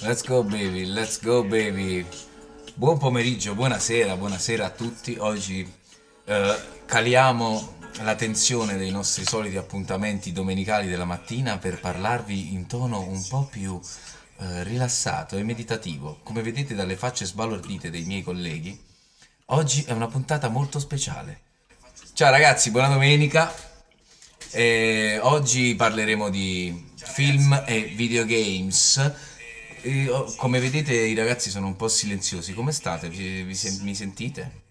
Let's go baby, let's go baby. Buon pomeriggio, buonasera, buonasera a tutti. Oggi eh, caliamo la tensione dei nostri soliti appuntamenti domenicali della mattina per parlarvi in tono un po' più eh, rilassato e meditativo. Come vedete dalle facce sbalordite dei miei colleghi, oggi è una puntata molto speciale. Ciao ragazzi, buona domenica. E oggi parleremo di film e videogames. E, oh, come vedete i ragazzi sono un po' silenziosi. Come state? Vi- vi sen- mi sentite?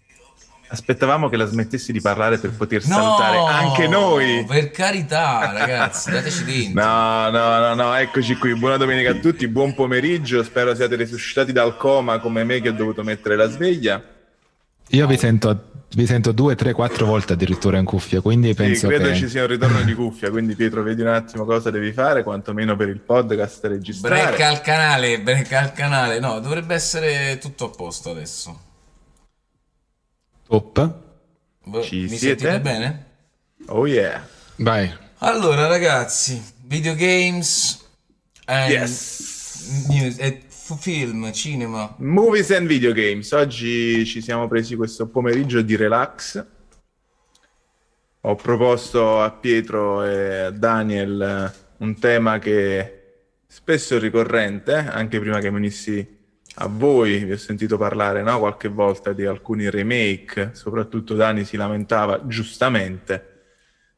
Aspettavamo che la smettessi di parlare per poter salutare anche noi. Per carità, ragazzi, dateci dentro. No, no, no, no, eccoci qui. Buona domenica a tutti, buon pomeriggio. Spero siate risuscitati dal coma come me che ho dovuto mettere la sveglia. Io vi sento, vi sento due, tre, quattro volte addirittura in cuffia, quindi Sì, penso credo che... ci sia un ritorno di cuffia, quindi Pietro vedi un attimo cosa devi fare, quantomeno per il podcast registrare. Brecca al canale, brecca al canale. No, dovrebbe essere tutto a posto adesso. Top. Ci mi siete? sentite bene? Oh yeah. Vai. Allora, ragazzi, videogames and Yes. news, e film, cinema. Movies and videogames. Oggi ci siamo presi questo pomeriggio di relax. Ho proposto a Pietro e a Daniel eh, un tema che spesso ricorrente, anche prima che venissi a voi, vi ho sentito parlare no? qualche volta di alcuni remake, soprattutto Dani si lamentava giustamente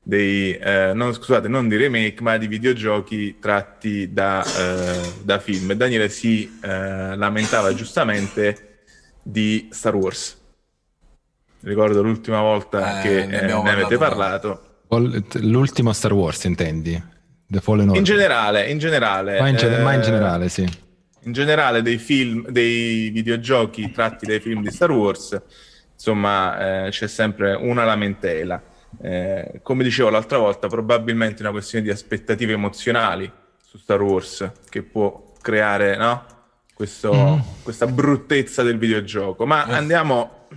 dei, eh, non, scusate, non di remake, ma di videogiochi tratti da, eh, da film. Daniele si eh, lamentava giustamente di Star Wars. Ricordo l'ultima volta Eh, che ne eh, ne avete parlato L'ultimo Star Wars, intendi? The Fallen Order. In generale, in generale, ma, in ge- eh, ma in generale, sì. in generale dei film, dei videogiochi tratti dai film di Star Wars, insomma, eh, c'è sempre una lamentela. Eh, come dicevo l'altra volta, probabilmente è una questione di aspettative emozionali su Star Wars che può creare, no? Questo- Mm. questa bruttezza del videogioco. Ma Eh. andiamo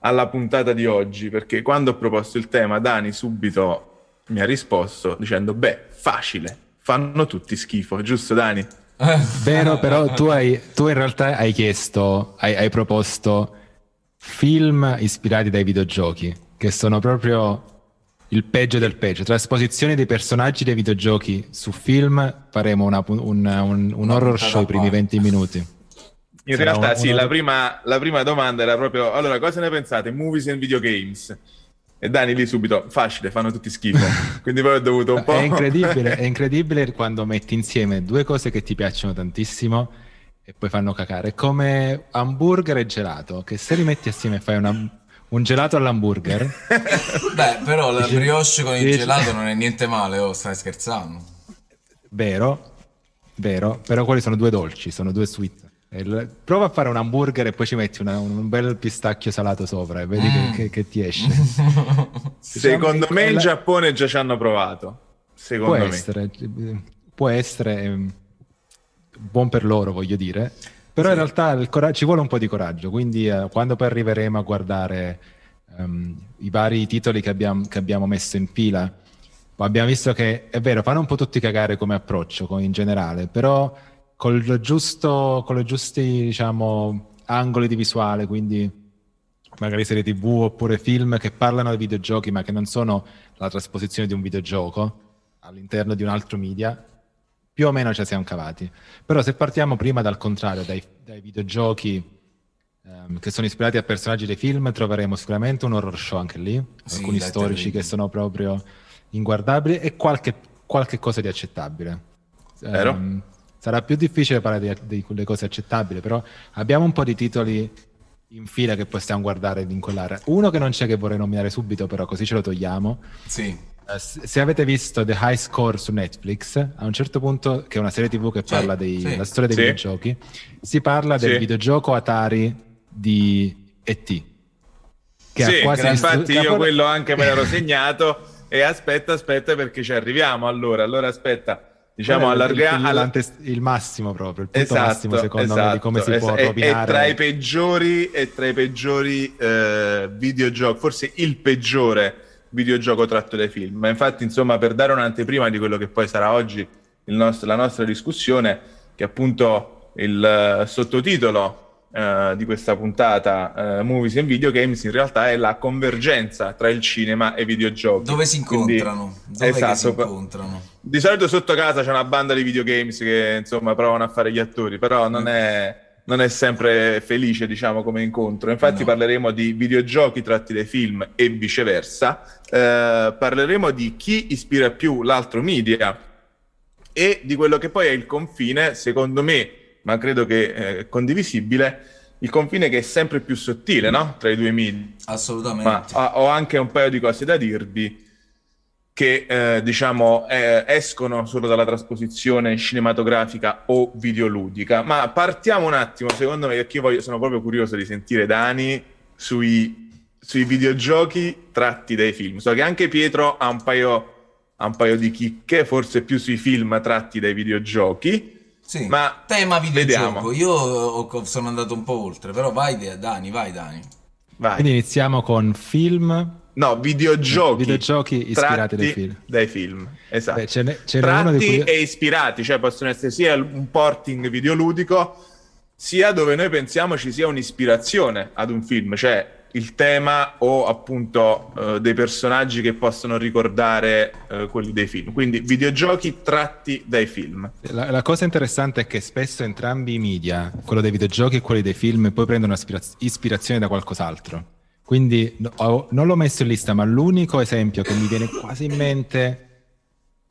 alla puntata di oggi, perché quando ho proposto il tema, Dani subito mi ha risposto dicendo: Beh, facile, fanno tutti schifo, giusto, Dani? Vero, però tu, hai, tu in realtà hai chiesto, hai, hai proposto film ispirati dai videogiochi, che sono proprio il peggio del peggio. Trasposizioni dei personaggi dei videogiochi su film, faremo una un, un- un horror show i primi parte. 20 minuti. In Sarà realtà, un- sì, la prima, la prima domanda era proprio: allora, cosa ne pensate? Movies and videogames? E Dani lì subito, facile, fanno tutti schifo. Quindi poi ho dovuto un po'. È incredibile, è incredibile quando metti insieme due cose che ti piacciono tantissimo e poi fanno cacare. È come hamburger e gelato, che se li metti assieme e fai una- un gelato all'hamburger, Beh, però la brioche con il gelato non è niente male, oh, stai scherzando. vero, vero, però quelli sono due dolci, sono due sweet. Il- Prova a fare un hamburger e poi ci metti una- un bel pistacchio salato sopra e vedi che, Mm. che- che ti esce. Secondo me che in Giappone già ci hanno provato. Può Secondo me. essere, può essere ehm, buon per loro, voglio dire. Però in realtà il cora- ci vuole un po' di coraggio, quindi eh, quando poi arriveremo a guardare ehm, i vari titoli che abbiamo, che abbiamo messo in fila, abbiamo visto che è vero, fanno un po' tutti cagare come approccio co- in generale, però giusto, con i giusti diciamo, angoli di visuale, quindi magari serie tv oppure film che parlano di videogiochi ma che non sono la trasposizione di un videogioco all'interno di un altro media, più o meno ci siamo cavati. Però se partiamo prima dal contrario, dai, dai videogiochi ehm, che sono ispirati a personaggi dei film, troveremo sicuramente un horror show anche lì, Sì, alcuni storici che sono proprio inguardabili e qualche, qualche cosa di accettabile. Vero. Ehm, sarà più difficile parlare di, di quelle cose accettabili, però abbiamo un po' di titoli in fila che possiamo guardare in quell'area. Uno che non c'è che vorrei nominare subito, però così ce lo togliamo. Sì. Eh, se avete visto The High Score su Netflix, a un certo punto, che è una serie TV che Sì, parla della sì. storia dei Sì. videogiochi, si parla del Sì. videogioco Atari di E.T. Che sì, ha quasi che infatti io quello anche me l'ero segnato. E aspetta, aspetta, perché ci arriviamo. Allora, allora aspetta. Diciamo, Quello è il- allarga- il, alla- il massimo proprio, il punto Esatto, massimo secondo me di come si esatto. può rovinare. È tra i peggiori, è tra i peggiori eh, videogiochi, forse il peggiore videogioco tratto dai film. Ma infatti, insomma, per dare un'anteprima di quello che poi sarà oggi il nostro- la nostra discussione, che appunto il sottotitolo Uh, di questa puntata uh, Movies and Video Games in realtà è la convergenza tra il cinema e i videogiochi. Dove si incontrano? Quindi, Dove esatto, si incontrano? Di solito sotto casa c'è una banda di videogames che insomma provano a fare gli attori, però non, mm. è, non è, sempre felice diciamo come incontro. Infatti no. parleremo di videogiochi tratti dai film e viceversa. Uh, parleremo di chi ispira più l'altro media e di quello che poi è il confine, secondo me, ma credo che è eh, condivisibile, il confine che è sempre più sottile no? tra i due media. Assolutamente. Ma ho anche un paio di cose da dirvi che eh, diciamo eh, escono solo dalla trasposizione cinematografica o videoludica. Ma partiamo un attimo, secondo me, perché io voglio, sono proprio curioso di sentire Dani sui, sui videogiochi tratti dai film. So che anche Pietro ha un paio, ha un paio di chicche, forse più sui film tratti dai videogiochi. Sì, ma tema videogioco. Vediamo. Io sono andato un po' oltre, però vai Dani, vai Dani. Vai. Quindi iniziamo con film. No, videogiochi. Videogiochi ispirati dai film. Dai film, esatto. Beh, ce n'è, ce di cui... e ispirati, cioè possono essere sia un porting videoludico, sia dove noi pensiamo ci sia un'ispirazione ad un film, cioè il tema o appunto uh, dei personaggi che possono ricordare uh, quelli dei film. Quindi videogiochi tratti dai film. La, la, cosa interessante è che spesso entrambi i media, quello dei videogiochi e quelli dei film, poi prendono ispiraz- ispirazione da qualcos'altro. Quindi no, non l'ho messo in lista, ma l'unico esempio che mi viene quasi in mente,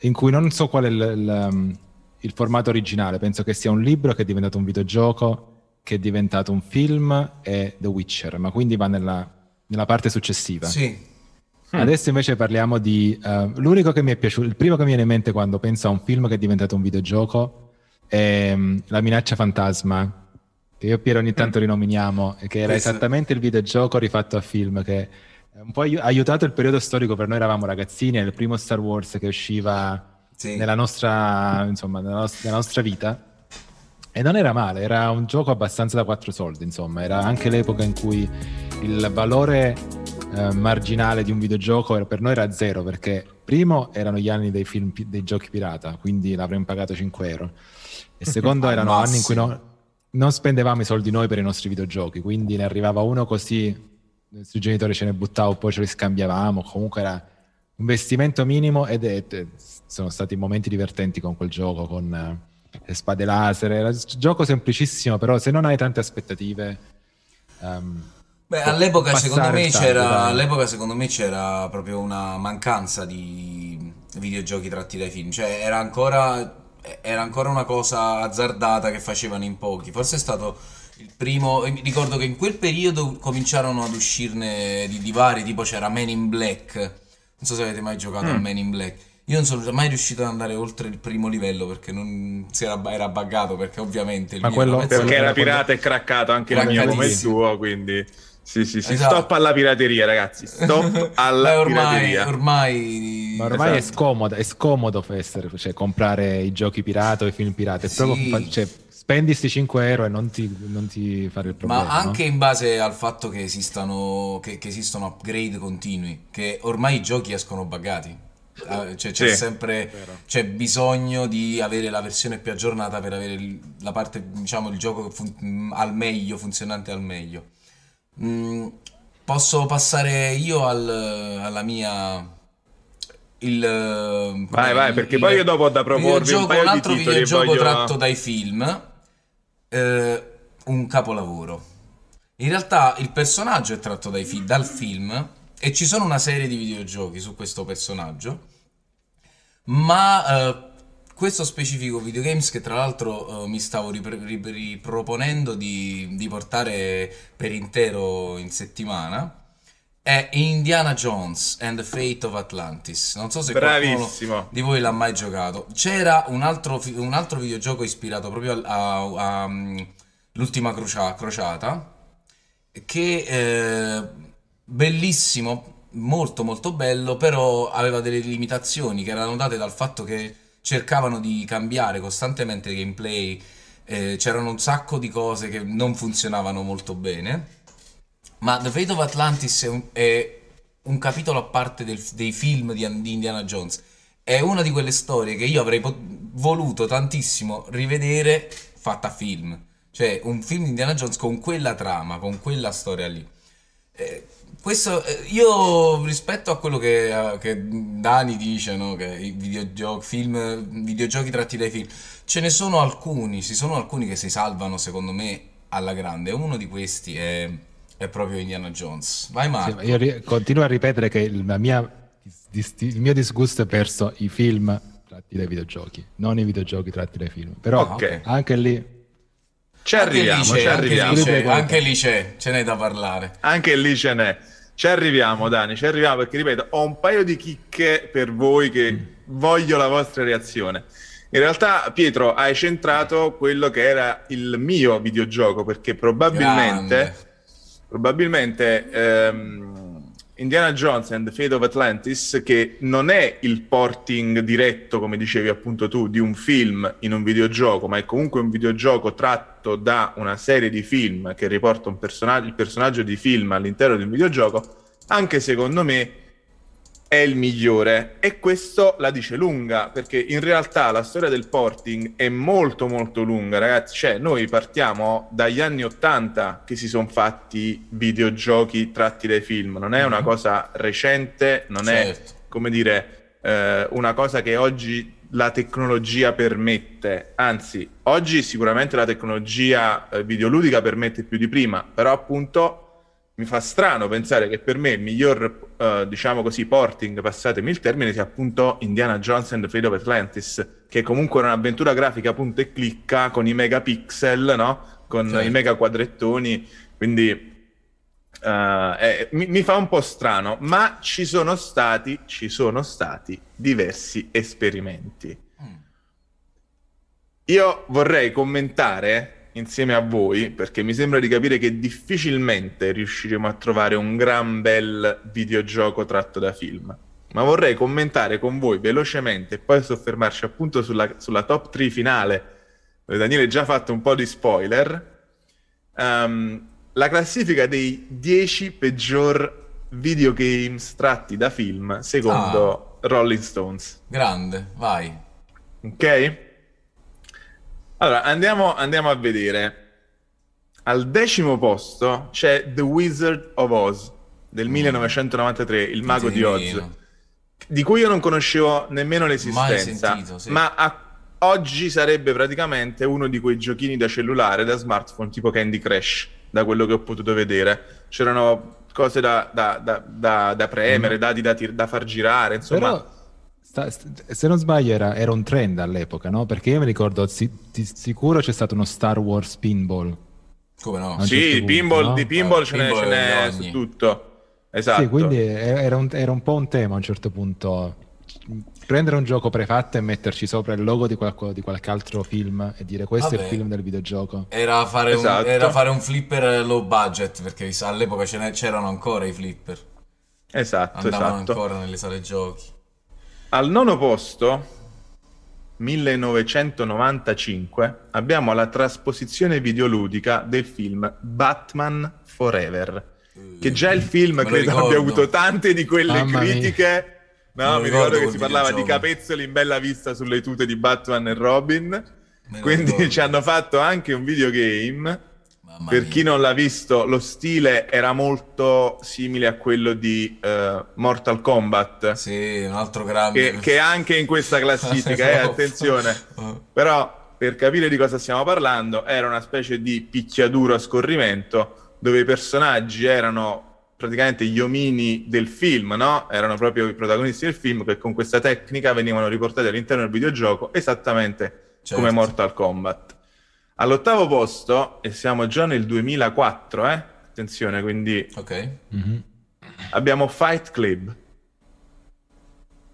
in cui non so qual è il, il, um, il formato originale, penso che sia un libro che è diventato un videogioco che è diventato un film è The Witcher, ma quindi va nella, nella parte successiva. Sì. Adesso invece parliamo di... Uh, l'unico che mi è piaciuto, il primo che mi viene in mente quando penso a un film che è diventato un videogioco è um, La minaccia fantasma, che io e Piero ogni tanto mm. rinominiamo, che era Questo... esattamente il videogioco rifatto a film, che un po' ha aiutato il periodo storico per noi eravamo ragazzini, è il primo Star Wars che usciva sì. nella, nostra, insomma, nella, nostra, nella nostra vita e non era male, era un gioco abbastanza da quattro soldi, insomma, era anche l'epoca in cui il valore eh, marginale di un videogioco era, per noi era zero, perché primo erano gli anni dei, film, dei giochi pirata, quindi l'avremmo pagato 5 euro, e secondo erano anni in cui no, non spendevamo i soldi noi per i nostri videogiochi, quindi ne arrivava uno così, i nostri genitori ce ne buttavano, poi ce li scambiavamo, comunque era un investimento minimo ed è, sono stati momenti divertenti con quel gioco, con le spade laser, era un gioco semplicissimo, però se non hai tante aspettative... Um, Beh, all'epoca secondo, c'era, all'epoca secondo me c'era proprio una mancanza di videogiochi tratti dai film, cioè era ancora, era ancora una cosa azzardata che facevano in pochi, forse è stato il primo, ricordo che in quel periodo cominciarono ad uscirne di, di vari, tipo c'era Man in Black, non so se avete mai giocato mm. a Man in Black, io non sono mai riuscito ad andare oltre il primo livello perché non si era, era buggato perché ovviamente il Ma quello, perché era pirata e craccato anche il mio come il tuo, quindi sì, sì, sì. Esatto. Stop alla pirateria, ragazzi. Stop alla Beh, ormai, pirateria. Ormai, Ma ormai esatto. è scomodo, è scomodo essere, cioè, comprare i giochi pirata o i film pirata. È sì. proprio, cioè, spendi questi 5 euro e non ti, non ti fare il problema. Ma anche no? in base al fatto che esistano, che, che esistono upgrade continui, che ormai i giochi escono buggati. Ah, cioè, c'è sì, sempre c'è bisogno di avere la versione più aggiornata per avere il, la parte, diciamo, il gioco fun- al meglio, funzionante al meglio. Mm, posso passare io al, alla mia il, vai, vai, perché il, poi io dopo ho da proporvi un, un altro videogioco voglio... tratto dai film, eh, un capolavoro. In realtà il personaggio è tratto fi- dal film e ci sono una serie di videogiochi su questo personaggio, ma uh, questo specifico videogames che tra l'altro uh, mi stavo ripro- riproponendo di, di, portare per intero in settimana è Indiana Jones and the Fate of Atlantis. Non so se Bravissimo. qualcuno di voi l'ha mai giocato. C'era un altro, un altro videogioco ispirato proprio a, um, l'ultima crucia- crociata che... Eh, bellissimo, molto molto bello, però aveva delle limitazioni che erano date dal fatto che cercavano di cambiare costantemente il gameplay, eh, c'erano un sacco di cose che non funzionavano molto bene. Ma The Fate of Atlantis è un, è un capitolo a parte del, dei film di, di, Indiana Jones è una di quelle storie che io avrei pot- voluto tantissimo rivedere fatta film. Cioè, un film di Indiana Jones con quella trama, con quella storia lì. Eh, questo, eh, io rispetto a quello che, che Dani dice, no? che i videogiochi, film, videogiochi tratti dai film, ce ne sono alcuni, ci sono alcuni che si salvano secondo me alla grande. Uno di questi è, è proprio Indiana Jones. Vai Marco. Sì, io ri- continuo a ripetere che il, mia, il mio disgusto è verso i film tratti dai videogiochi, non i videogiochi tratti dai film. Però Ok. anche lì Ci Anche arriviamo, lì ci anche arriviamo. lì c'è, Guarda. anche lì c'è, ce n'è da parlare. Anche lì ce n'è. Ci arriviamo, Dani, ci arriviamo perché, ripeto, ho un paio di chicche per voi che voglio la vostra reazione. In realtà, Pietro, hai centrato quello che era il mio videogioco, perché probabilmente, Grande. probabilmente ehm, Indiana Jones and the Fate of Atlantis, che non è il porting diretto, come dicevi appunto tu, di un film in un videogioco, ma è comunque un videogioco tratto da una serie di film che riporta personaggio, il personaggio di film all'interno di un videogioco, anche secondo me è il migliore e questo la dice lunga perché in realtà la storia del porting è molto molto lunga ragazzi cioè noi partiamo dagli anni 80 che si sono fatti videogiochi tratti dai film non è una Mhm. cosa recente non Certo. è come dire eh, una cosa che oggi la tecnologia permette anzi oggi sicuramente la tecnologia eh, videoludica permette più di prima però appunto mi fa strano pensare che per me il miglior, eh, diciamo così, porting, passatemi il termine, sia appunto Indiana Jones and the Fate of Atlantis, che comunque era un'avventura grafica punto e clicca con i megapixel, no? Con Certo. i mega quadrettoni, quindi eh, eh, mi, mi fa un po' strano, ma ci sono stati, ci sono stati diversi esperimenti. Mm. Io vorrei commentare insieme a voi, perché mi sembra di capire che difficilmente riusciremo a trovare un gran bel videogioco tratto da film. Ma vorrei commentare con voi velocemente e poi soffermarci appunto sulla, sulla top 3 finale, dove Daniele ha già fatto un po' di spoiler. ehm, la classifica dei 10 peggior videogames tratti da film secondo Rolling Stones. Grande, vai. Ok? Allora, andiamo, andiamo a vedere. Al decimo posto c'è The Wizard of Oz del 1993, il mago di Oz, di cui io non conoscevo nemmeno l'esistenza, sentito, sì. ma a- oggi sarebbe praticamente uno di quei giochini da cellulare, da smartphone, tipo Candy Crush, da quello che ho potuto vedere. C'erano cose da, da- da- da- premere, Mm. dati da far girare, insomma... Però, sta- st- se non sbaglio, era, era un trend all'epoca, no? Perché io mi ricordo, si- di sicuro c'è stato uno Star Wars Pinball. Come no? Sì, certo punto, pinball, no? di pinball Eh, ce n'è, pinball ce n'è su tutto. Esatto. Sì, quindi era un, era un po' un tema a un certo punto. Prendere un gioco prefatto e metterci sopra il logo di, qualco- di qualche altro film e dire questo è Vabbè. il film del videogioco. Era fare, Esatto. un, era fare un flipper low budget, perché all'epoca ce c'erano ancora i flipper. Esatto, Andavano esatto. ancora nelle sale giochi. Al nono posto, 1995, abbiamo la trasposizione videoludica del film Batman Forever. Che già il film Me lo credo abbia avuto tante di quelle Mamma mia. critiche. Me No, mi ricordo ricordo che si parlava di capezzoli in bella vista sulle tute di Batman e Robin. Me Quindi ricordo. ci hanno fatto anche un videogame. Per chi non l'ha visto, lo stile era molto simile a quello di eh, Mortal Kombat, Sì, un altro grande. che, che anche in questa classifica, eh, attenzione. Però, per capire di cosa stiamo parlando, era una specie di picchiaduro a scorrimento, dove i personaggi erano praticamente gli omini del film, no? Erano proprio i protagonisti del film che con questa tecnica venivano riportati all'interno del videogioco esattamente Certo. come Mortal Kombat. All'ottavo posto, e siamo già nel 2004, eh? Attenzione, quindi Ok. Mhm. abbiamo Fight Club.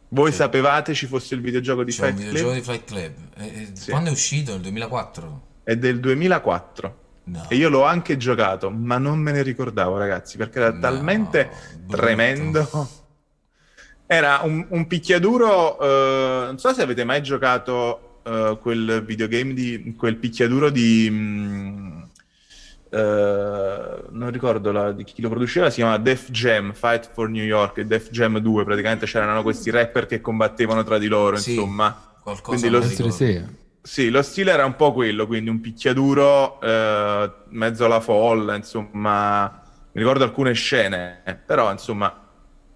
Voi Sì. sapevate ci fosse il videogioco di Fight videogioco Club? di Fight Club. Eh, eh, Sì. Quando è uscito? Nel 2004? È del 2004. No. E io l'ho anche giocato, ma non me ne ricordavo, ragazzi, perché era No, talmente brutto. tremendo. Era un, un picchiaduro. eh, non so se avete mai giocato eh, quel videogame di quel picchiaduro di. mm, eh, non ricordo la, di chi lo produceva, si chiama Def Jam, Fight for New York e Def Jam 2, praticamente c'erano questi rapper che combattevano tra di loro, Sì, insomma. Quindi lo me Sì, sì. Lo stile era un po' quello, quindi un picchiaduro, eh, mezzo alla folla, insomma, mi ricordo alcune scene, però insomma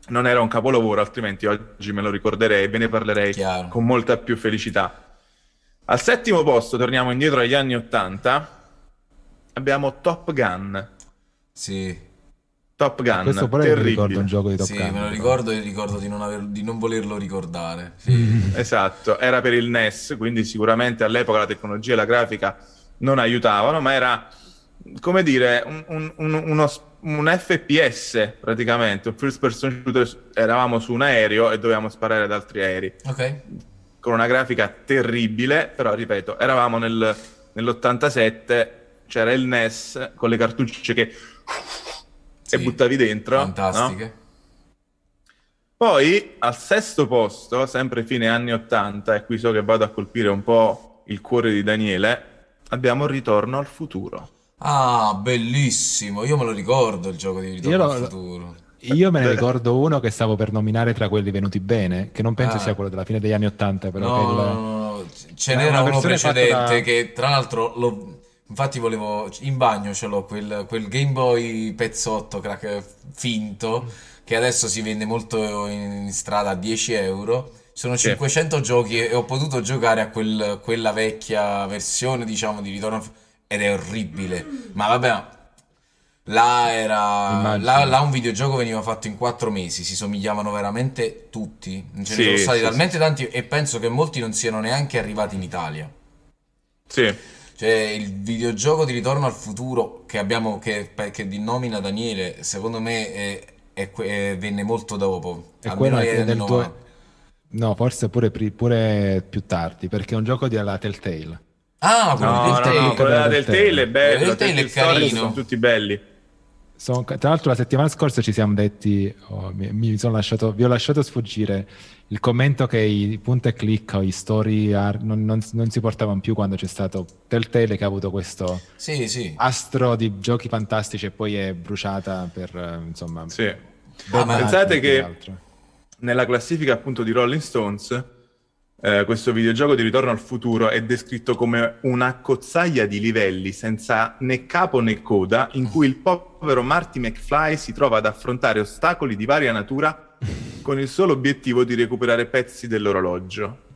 non era un capolavoro, altrimenti oggi me lo ricorderei e ve ne parlerei Chiaro. con molta più felicità. Al settimo posto, torniamo indietro agli anni Ottanta, abbiamo Top Gun. Sì, Top Gun, Questo pure mi terribile. ricordo un gioco di Top sì, Gun. me lo però. ricordo e ricordo di non, aver- di non volerlo ricordare. Sì. Mm. Esatto, era per il NES, quindi sicuramente all'epoca la tecnologia e la grafica non aiutavano, ma era, come dire, un, un- un- uno un FPS praticamente, un first person shooter, eravamo su un aereo e dovevamo sparare ad altri aerei, Ok, con una grafica terribile, però ripeto, eravamo nel- nell'87, c'era il NES con le cartucce che... Sì, e buttavi dentro, no? fantastiche. Poi al sesto posto, sempre fine anni 80, e qui so che vado a colpire un po' il cuore di Daniele, abbiamo Ritorno al futuro. Ah, bellissimo. Io me lo ricordo il gioco di Ritorno Io lo- al futuro. Io me ne ricordo uno che stavo per nominare tra quelli venuti bene, che non penso Ah. sia quello della fine degli anni Ottanta, però No, il- no, no, no, ce n'era uno precedente da- che tra l'altro lo- infatti volevo in bagno ce l'ho quel, quel Game Boy pezzotto crack finto che adesso si vende molto in, in strada a 10 euro. Sono Sì. 500 giochi e ho potuto giocare a quel- quella vecchia versione, diciamo, di Ritorno ed è orribile. Ma vabbè, là era là, là un videogioco veniva fatto in 4 mesi, si somigliavano veramente tutti. Ce ne Sì, sono stati sì, talmente tanti e penso che molti non siano neanche arrivati in Italia. Sì, Cioè, il videogioco di Ritorno al futuro che abbiamo, che, che nomina Daniele, secondo me è- è è- venne molto dopo. almeno quello è del 90. due- No, forse pure, pure più tardi, perché è un gioco della Telltale. Ah, quello no, di no, Telltale. no, quello della Del Telltale è bello, Del Telltale è carino. sono tutti belli. Sono- tra l'altro la settimana scorsa ci siamo detti, oh, mi, mi sono lasciato, vi ho lasciato sfuggire il commento che i punta e clicca o i story ar- non, non- non si portavano più quando c'è stato Telltale che ha avuto questo Sì, sì. astro di giochi fantastici e poi è bruciata per eh, insomma Sì. Ah, ma- Pensate che altro. nella classifica appunto di Rolling Stones eh, questo videogioco di Ritorno al futuro è descritto come una cozzaglia di livelli senza né capo né coda in cui il povero Marty McFly si trova ad affrontare ostacoli di varia natura con il solo obiettivo di recuperare pezzi dell'orologio.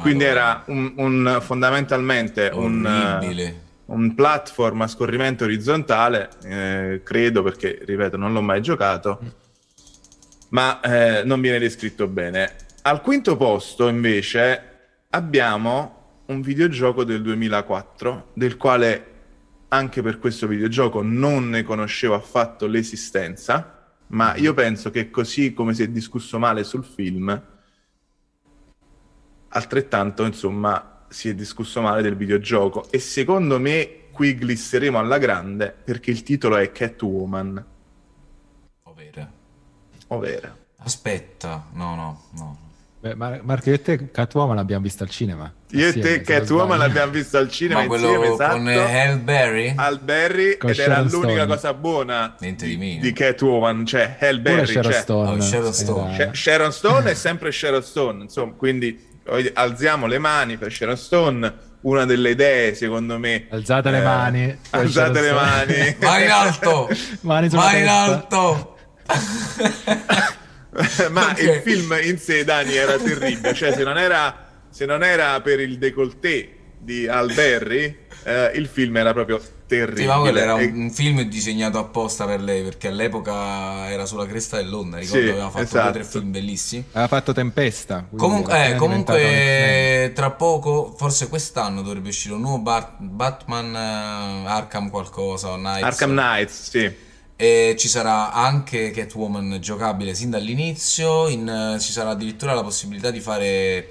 Quindi era un, un- fondamentalmente un, un platform a scorrimento orizzontale, eh, credo perché, ripeto, non l'ho mai giocato, ma eh, non viene descritto bene. Al quinto posto, invece, abbiamo un videogioco del 2004, del quale anche per questo videogioco non ne conoscevo affatto l'esistenza, ma io penso che così come si è discusso male sul film, altrettanto, insomma, si è discusso male del videogioco. E secondo me qui glisseremo alla grande perché il titolo è Catwoman, Povera. ovvero. Aspetta, no, no, no. Beh, Mar- Marco io e te Catwoman l'abbiamo vista al cinema Io e te Catwoman l'abbiamo visto al cinema Ma quello insieme, esatto. con Halle Berry? Al Berry Con ed era Sharon l'unica Stone. cosa buona Niente di meno. di Catwoman, cioè pure Berry, Sharon cioè, Stone, Oh, Sharon Stone. era- Sh- Sharon Stone è sempre Sharon Stone, insomma, quindi alziamo le mani per Sharon Stone, una delle idee secondo me. Alzate le eh, mani per Alzate le mani. Mani in alto! Mani Mani in alto! Ma Ok. il film in sé, Dani, era terribile. Cioè, se non era, se non era per il décolleté di Al Berry, eh, il film era proprio terribile. Sì, ma quello era E- un, film disegnato apposta per lei perché all'epoca era sulla cresta dell'onda. Ricordo Sì, aveva fatto esatto. due o tre film bellissimi. aveva fatto Tempesta era eh, comunque tra poco, forse quest'anno dovrebbe uscire un nuovo Bar- Batman eh, Arkham qualcosa, o Knights. Arkham Knights, sì. E ci sarà anche Catwoman giocabile sin dall'inizio, in- ci sarà addirittura la possibilità di fare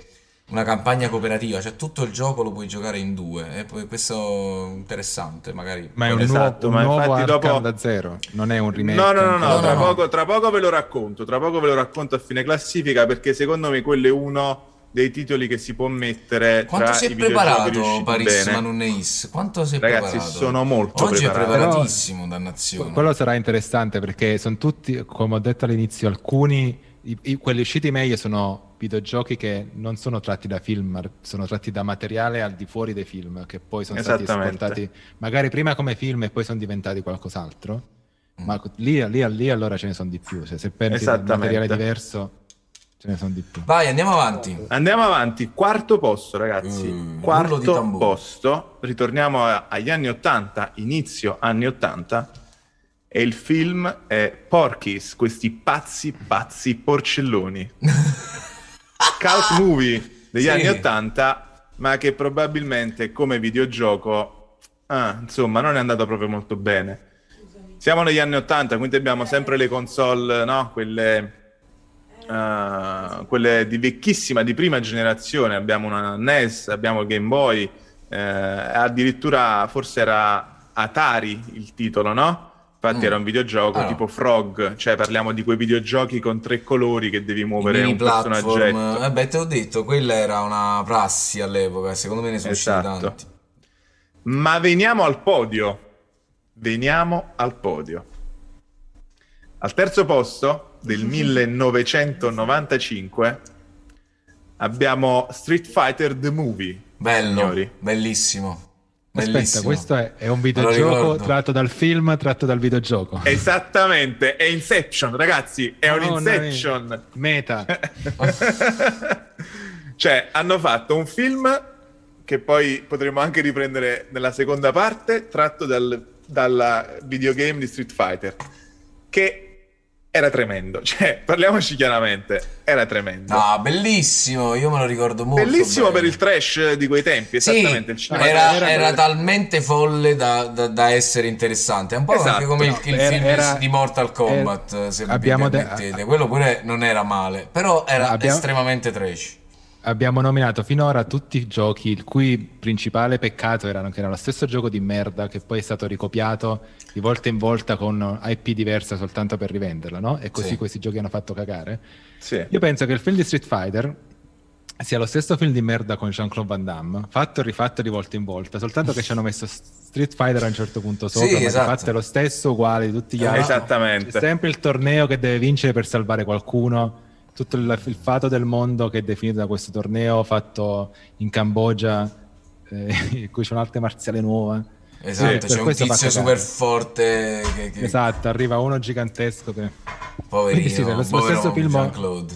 una campagna cooperativa, cioè tutto il gioco lo puoi giocare in due, e poi questo è interessante, magari. Ma è un, Esatto, nuovo, un ma nuovo dopo- da zero, non è un remake. No, no, no, no. No, tra, no. Poco, tra poco ve lo racconto, tra poco ve lo racconto a fine classifica perché secondo me quello è uno dei titoli che si può mettere Quanto tra si i è preparato Paris bene. Manunneis? Quanto si è Ragazzi, preparato? sono molto Oggi preparato. è preparatissimo, dannazione. Quello sarà interessante perché sono tutti, come ho detto all'inizio, alcuni, i- i- quelli usciti meglio sono videogiochi che non sono tratti da film, ma sono tratti da materiale al di fuori dei film, che poi sono stati esportati magari prima come film e poi sono diventati qualcos'altro. Mm. Ma lì, lì, lì allora ce ne sono di più. Cioè, se pensi a un materiale diverso, ce ne sono di più. Vai, andiamo avanti. Andiamo avanti, quarto posto ragazzi, Mm, quarto posto, ritorniamo a- agli anni 80, inizio anni 80, e il film è Porky's, questi pazzi pazzi porcelloni. Cult movie degli Sì. anni 80, ma che probabilmente come videogioco, ah, insomma, non è andato proprio molto bene. Siamo negli anni 80, quindi abbiamo sempre le console, no? Quelle, eh, quelle di vecchissima, di prima generazione. Abbiamo una NES, abbiamo il Game Boy, eh, addirittura forse era Atari il titolo, no? Infatti Mm. era un videogioco Ah, tipo Frog, cioè parliamo di quei videogiochi con tre colori che devi muovere un platform. personaggetto. Vabbè, te l'ho detto, quella era una prassi all'epoca. Secondo me ne sono usciti Esatto. tanti. Ma veniamo al podio. Veniamo al podio. Al terzo posto del 1995 abbiamo Street Fighter The Movie. Bello, Signori. bellissimo. Aspetta, Bellissimo. questo è, è un videogioco tratto dal film, tratto dal videogioco. Esattamente, è Inception, ragazzi, è un Madonna mia. Inception. Meta. cioè, hanno fatto un film che poi potremo anche riprendere nella seconda parte, tratto dal, dalla videogame di Street Fighter, che era tremendo. Cioè, parliamoci chiaramente, era tremendo. No, bellissimo, io me lo ricordo molto. Bellissimo bene. per il trash di quei tempi, Sì, esattamente. il cinema era, trash. era talmente folle da, da- da essere interessante. È un po' Esatto, anche come il, no, il era- film era- di Mortal Kombat. se abbiamo mi de- permettete. Quello pure non era male, però era Abbiamo- estremamente trash. Abbiamo nominato finora tutti i giochi il cui principale peccato erano che era lo stesso gioco di merda che poi è stato ricopiato di volta in volta con IP diversa soltanto per rivenderla, no? E così Sì. questi giochi hanno fatto cagare. Sì. Io penso che il film di Street Fighter sia lo stesso film di merda con Jean-Claude Van Damme, fatto e rifatto di volta in volta, soltanto che ci hanno messo Street Fighter a un certo punto sopra, Sì, ma esatto. fatto è lo stesso uguale di tutti gli altri. Esattamente. C'è sempre il torneo che deve vincere per salvare qualcuno. Tutto il, il fato del mondo che è definito da questo torneo fatto in Cambogia, eh, in cui c'è un'arte marziale nuova. Esatto, per c'è un tizio super forte che, che- Esatto, arriva uno gigantesco che... poverino, sì, lo- lo povero stesso film- Jean-Claude.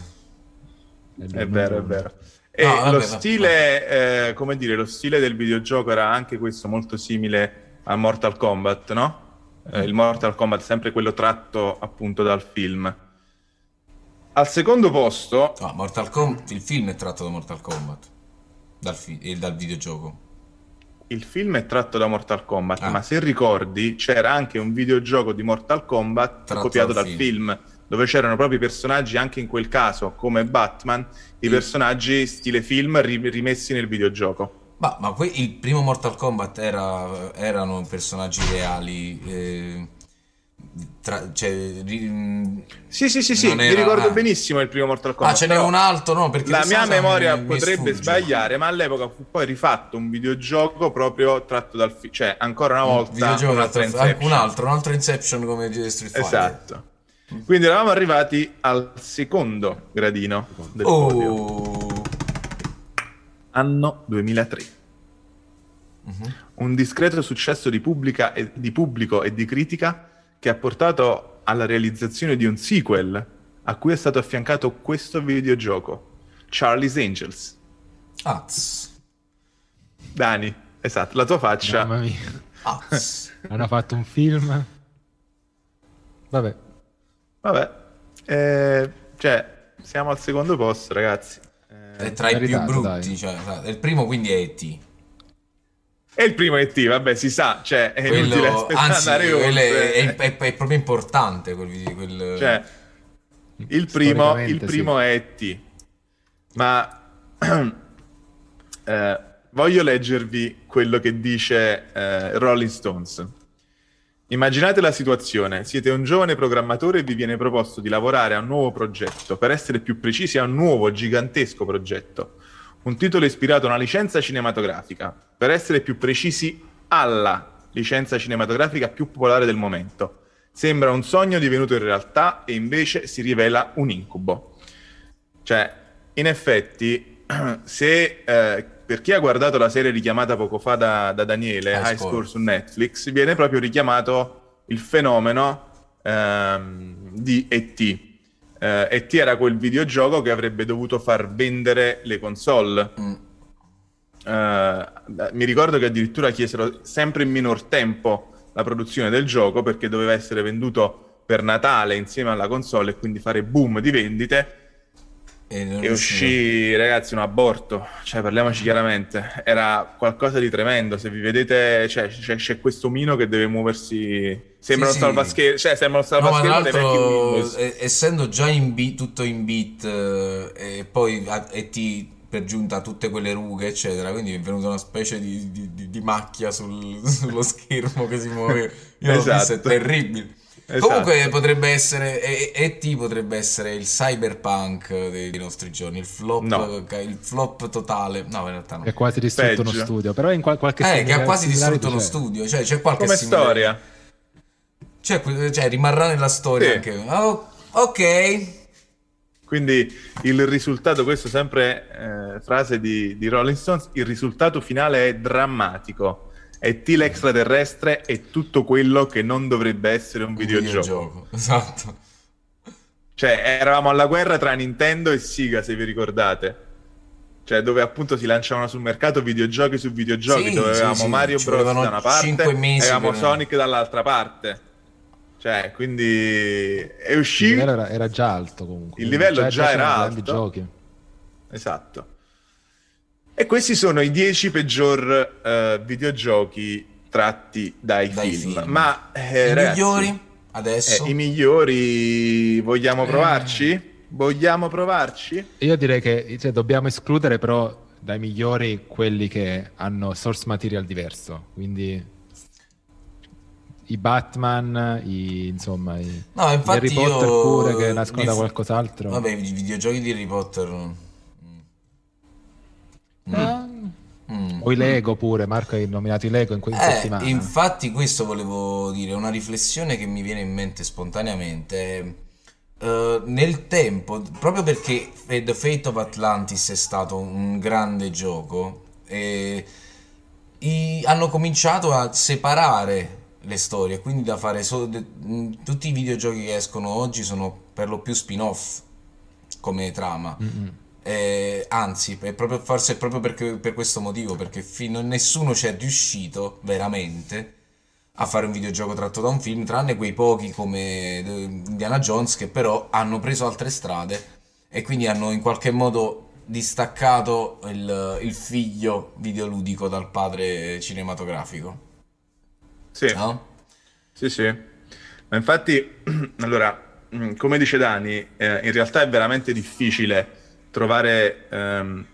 È vero, è vero. E No, vabbè, lo stile, eh, come dire, lo stile del videogioco era anche questo molto simile a Mortal Kombat, no? Eh, il Mortal Kombat sempre quello tratto appunto dal film. Al secondo posto, No, Mortal Kombat, il film è tratto da Mortal Kombat, dal, fi- e dal videogioco. il film è tratto da Mortal Kombat, Ah. ma se ricordi c'era anche un videogioco di Mortal Kombat Tratto copiato dal film. film. dove c'erano proprio i personaggi, anche in quel caso, come Batman, i personaggi stile film ri- rimessi nel videogioco. Ma, ma que- il primo Mortal Kombat era- erano personaggi reali, eh, tra- cioè, ri- Sì, sì, sì, sì, Non mi era- ricordo ah. benissimo il primo Mortal Ah, Kombat. ce n'è un altro, no? Perché La mia memoria mi- mi potrebbe sfugge. sbagliare, ma all'epoca fu poi rifatto un videogioco proprio tratto dal film, cioè ancora una volta tratto- anche Inception. un altro, un altro Inception come Street Fighter. Esatto. Quindi eravamo arrivati al secondo gradino del podio, Oh. anno 2003. Mhm. Un discreto successo di, pubblica e- di pubblico e di critica che ha portato alla realizzazione di un sequel a cui è stato affiancato questo videogioco, Charlie's Angels. Az. Dani, esatto, la tua faccia. Mamma mia. Az. Hanno fatto un film. Vabbè, Vabbè, eh, cioè, siamo al secondo posto, ragazzi. È tra i più brutti, cioè, il primo quindi è E.T. E il primo ET, vabbè, si sa, cioè, è inutile Quello, aspettare anzi, andare è, è- è- è proprio importante quel. Quel... Cioè, il primo, il primo è ET. Ma eh, voglio leggervi quello che dice eh, Rolling Stones. Immaginate la situazione, siete un giovane programmatore e vi viene proposto di lavorare a un nuovo progetto, per essere più precisi a un nuovo gigantesco progetto. Un titolo ispirato a una licenza cinematografica, per essere più precisi alla licenza cinematografica più popolare del momento. Sembra un sogno divenuto in realtà e invece si rivela un incubo. Cioè, in effetti, se eh, per chi ha guardato la serie richiamata poco fa da, da Daniele, High, High Score su Netflix, viene proprio richiamato il fenomeno ehm, di E.T. Eh, E.T. era quel videogioco che avrebbe dovuto far vendere le console. Mm. Eh, mi ricordo che addirittura chiesero sempre in minor tempo la produzione del gioco perché doveva essere venduto per Natale insieme alla console e quindi fare boom di vendite. E, e uscì, ragazzi, un aborto. Cioè, parliamoci chiaramente, era qualcosa di tremendo. Se vi vedete, cioè, c'è, c'è questo omino che deve muoversi. Sembra sì, un salvaschermo, cioè, sembra un salvaschermo no. Essendo già in beat, tutto in beat, eh, e poi e ti per giunta tutte quelle rughe, eccetera. Quindi è venuta una specie di, di, di macchia sul, sullo schermo che si muove. Io esatto. l'ho visto, è terribile. Esatto. Comunque potrebbe essere, E.T. potrebbe essere il cyberpunk dei, dei nostri giorni, il flop, no. il flop totale. No, in realtà no. È quasi distrutto Peggio. uno studio, però in qual- qualche Eh, che ha quasi distrutto uno studio, cioè c'è qualche Come storia. Cioè, cioè, rimarrà nella storia sì. anche. Oh, ok, quindi il risultato, questo sempre eh, frase di, di, Rolling Stones, il risultato finale è drammatico. È T l'extraterrestre e tutto quello che non dovrebbe essere un, un videogioco. videogioco. Esatto. Cioè, eravamo alla guerra tra Nintendo e Sega, se vi ricordate. Cioè, dove appunto si lanciavano sul mercato videogiochi su videogiochi, sì, dove avevamo sì, Mario Bros. da una parte e avevamo per... Sonic dall'altra parte. Cioè, quindi è uscito. Il livello era, era già alto comunque. Il livello già, già era alto. Giochi. Esatto. E questi sono i 10 peggior uh, videogiochi tratti dai, dai film. film. Ma eh, I ragazzi, migliori adesso? Eh, I migliori vogliamo eh. provarci? Vogliamo provarci? Io direi che cioè, dobbiamo escludere però dai migliori quelli che hanno source material diverso. Quindi i Batman, i, insomma, i, no, infatti Harry Potter pure che nascono da qualcos'altro. Vabbè, i videogiochi di Harry Potter. Mm. Mm. Mm. O i Lego pure, Marco hai nominato i Lego in questa eh, settimana. Infatti questo volevo dire, una riflessione che mi viene in mente spontaneamente. Uh, nel tempo, proprio perché The Fate of Atlantis è stato un grande gioco, e, i, hanno cominciato a separare le storie, quindi da fare solo de- tutti i videogiochi che escono oggi sono per lo più spin-off come trama. Mm-hmm. Eh, anzi, proprio, forse è proprio perché, per questo motivo, perché fino, nessuno ci è riuscito veramente a fare un videogioco tratto da un film, tranne quei pochi come Indiana Jones che però hanno preso altre strade e quindi hanno in qualche modo distaccato il, il figlio videoludico dal padre cinematografico. Sì. No? Sì, sì. Ma infatti, allora, mm, come dice Dani, eh, in realtà è veramente difficile trovare ehm,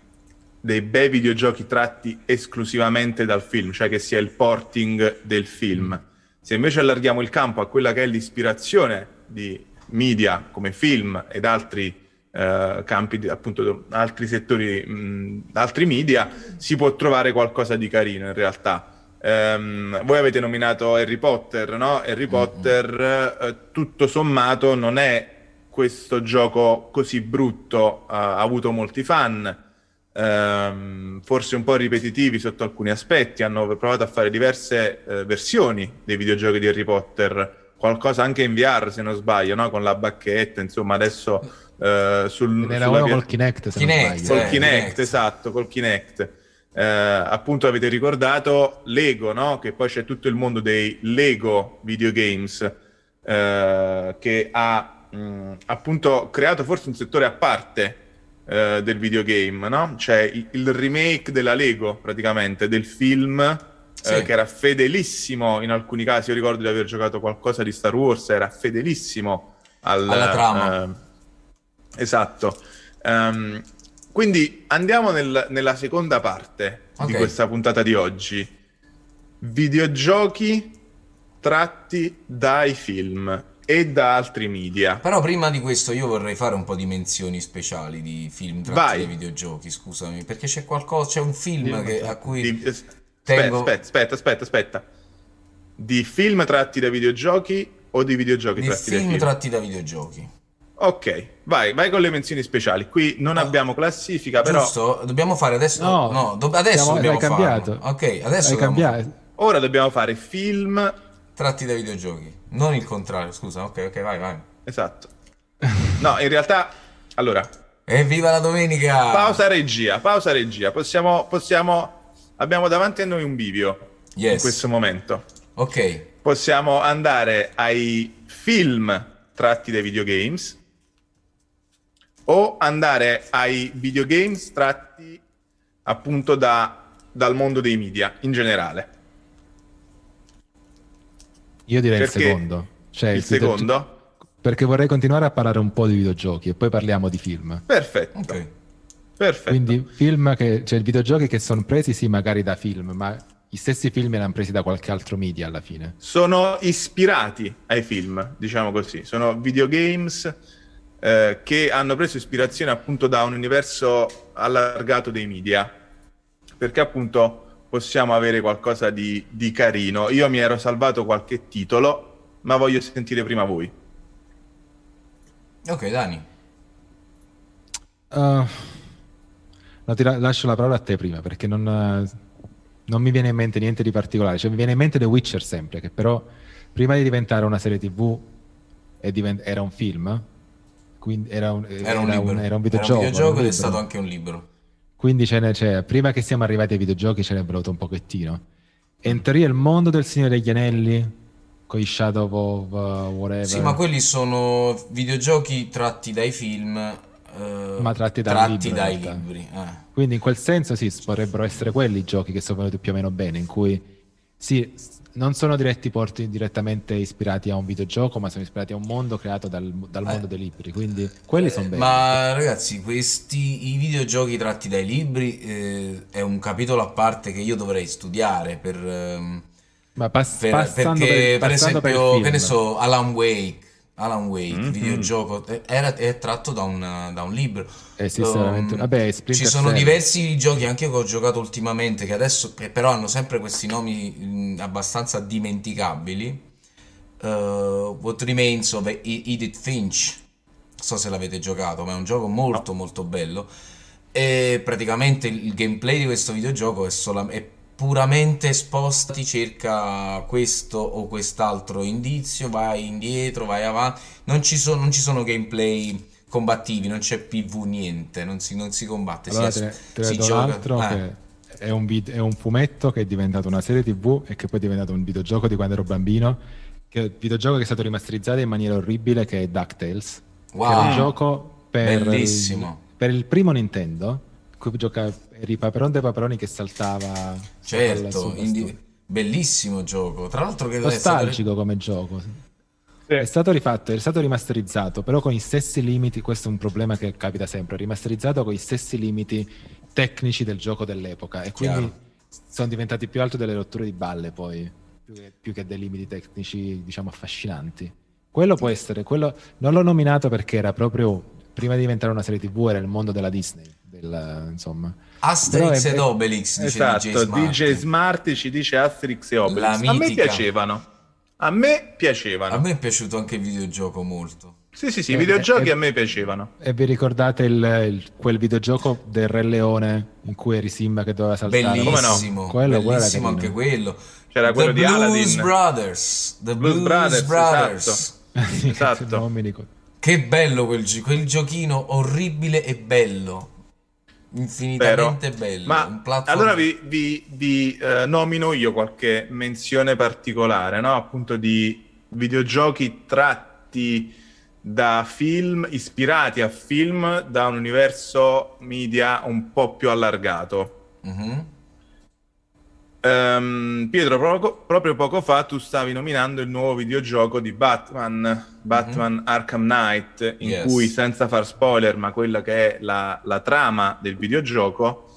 dei bei videogiochi tratti esclusivamente dal film, cioè che sia il porting del film. Se invece allarghiamo il campo a quella che è l'ispirazione di media come film ed altri eh, campi, appunto, altri settori, mh, altri media, si può trovare qualcosa di carino in realtà. Um, voi avete nominato Harry Potter, no? Harry Potter, mm-hmm. uh, tutto sommato, non è questo gioco così brutto, uh, ha avuto molti fan, um, forse un po' ripetitivi sotto alcuni aspetti, hanno provato a fare diverse uh, versioni dei videogiochi di Harry Potter, qualcosa anche in VR se non sbaglio, no? con la bacchetta, insomma adesso uh, sul... Era uno via... col Kinect, se Kinect, non sbaglio. Col eh, Kinect, Kinect, esatto, col Kinect eh, appunto avete ricordato Lego, no? che poi c'è tutto il mondo dei Lego videogames eh, che ha mh, appunto creato forse un settore a parte eh, del videogame, no? C'è il, il, remake della Lego praticamente del film eh, sì. che era fedelissimo in alcuni casi, io ricordo di aver giocato qualcosa di Star Wars, era fedelissimo al, alla trama. Eh, esatto. Um, quindi andiamo nel, nella seconda parte okay. di questa puntata di oggi. Videogiochi tratti dai film. E da altri media. Però prima di questo io vorrei fare un po' di menzioni speciali di film tratti dai videogiochi, scusami, perché c'è qualcosa, c'è un film Sì, che- a cui Di- eh, aspetta, tengo... aspetta, aspetta, aspetta, aspetta. Di film tratti da videogiochi o di videogiochi di tratti da film film? tratti da videogiochi. Ok, vai, vai con le menzioni speciali. Qui non Ah. abbiamo classifica, però Giusto? Dobbiamo fare adesso? No, No, do- adesso siamo- dobbiamo l'hai cambiato. farlo. Ok, adesso Hai dobbiamo cambiato. ora dobbiamo fare film. Tratti da videogiochi, non il contrario, scusa. Ok, ok, vai, vai. Esatto. No, in realtà, allora, Evviva la domenica! pausa regia, pausa regia. Possiamo, possiamo, abbiamo davanti a noi un bivio in Yes. questo momento. Ok, Possiamo andare ai film tratti dai videogames o andare ai videogames tratti appunto da- dal mondo dei media in generale. Io direi Perché il secondo. Cioè, il videogio- secondo? Perché vorrei continuare a parlare un po' di videogiochi e poi parliamo di film. Perfetto. ok. Perfetto. Quindi film che, cioè videogiochi che sono presi sì magari da film, ma gli stessi film erano presi da qualche altro media alla fine. sono ispirati ai film, diciamo così. Sono videogames eh, che hanno preso ispirazione appunto da un universo allargato dei media, perché appunto possiamo avere qualcosa di, di carino. Io mi ero salvato qualche titolo, ma voglio sentire prima voi. Ok, Dani. Uh, no, ti la- lascio la parola a te prima perché non, non mi viene in mente niente di particolare. Cioè, mi viene in mente The Witcher sempre, che però prima di diventare una serie TV è diven- era un film. Quindi era un, Era un era un videogioco. Era un videogioco era un ed è stato anche un libro. Quindi n'è, cioè, prima che siamo arrivati ai videogiochi ce n'è voluto un pochettino. E in teoria il mondo del Signore degli Anelli, con i Shadow of uh, whatever, Sì, ma quelli sono videogiochi tratti dai film, eh, Ma tratti tratti libro, dai libri. eh. quindi in quel senso sì, potrebbero essere quelli i giochi che sono venuti più o meno bene, in cui sì, non sono diretti porti direttamente ispirati a un videogioco, ma sono ispirati a un mondo creato dal, dal mondo dei libri, quindi quelli sono belli. Eh, Ma ragazzi, questi i videogiochi tratti dai libri eh, è un capitolo a parte che io dovrei studiare per, ehm, Ma pass- per- perché per, per per esempio, film. che ne so, Alan Wake, Alan Wake, Mhm. videogioco, eh, era, è tratto da un, da un libro. Um, veramente- vabbè, Splinter ci sono Cell. diversi giochi anche che ho giocato ultimamente che adesso che però hanno sempre questi nomi mh, abbastanza dimenticabili. Uh, What Remains of Edith Finch. Non so se l'avete giocato, ma è un gioco molto molto bello. E praticamente il il gameplay di questo videogioco è, sola- è puramente esposta, ti cerca questo o quest'altro indizio, vai indietro, vai avanti. Non ci sono, non ci sono gameplay combattivi, non c'è PV, niente, non si, non si combatte. Allora si, te te si gioca. altro eh. che è un, vid- è un fumetto che è diventato una serie tv e che poi è diventato un videogioco di quando ero bambino che è un videogioco che è stato rimasterizzato in maniera orribile che è DuckTales che era un Wow, gioco per Bellissimo. il, per il primo Nintendo gioca eri Paperon dei Paperoni che saltava certo, indi- bellissimo gioco. Tra l'altro di essere- nostalgico come gioco sì. È stato rifatto, è stato rimasterizzato, però con i stessi limiti, questo è un problema che capita sempre, rimasterizzato con i stessi limiti tecnici del gioco dell'epoca e quindi Chiaro. sono diventati più alto delle rotture di balle poi, più che, più che dei limiti tecnici, diciamo, affascinanti. Quello può essere, quello non l'ho nominato perché era proprio, prima di diventare una serie tv, era il mondo della Disney, del, insomma. Asterix ed Obelix, dice Esatto, DJ Smart. DJ Smart ci dice Asterix e Obelix. La A me piacevano. A me piacevano. A me è piaciuto anche il videogioco molto. Sì, sì, sì, i Eh, videogiochi eh, a me piacevano. E vi ricordate il- il- quel videogioco del Re Leone in cui eri Simba che doveva saltare? Come no? Bellissimo, Quello- quello bellissimo carino. anche quello. C'era quello The di Blues Aladdin. Brothers. The Blues Blues, Brothers, Brothers. esatto. Sì, Esatto. ricordo. Che bello quel, gi- quel giochino orribile e bello. Infinitamente bello. Ma allora vi, vi- vi, eh, nomino io qualche menzione particolare, no? Appunto di videogiochi tratti da film, ispirati a film da un universo media un po' più allargato. Mhm. Ehm, Pietro, proprio, proprio poco fa tu stavi nominando il nuovo videogioco di Batman, Batman Arkham Knight, in Yes. cui, senza far spoiler, ma quella che è la, la trama del videogioco,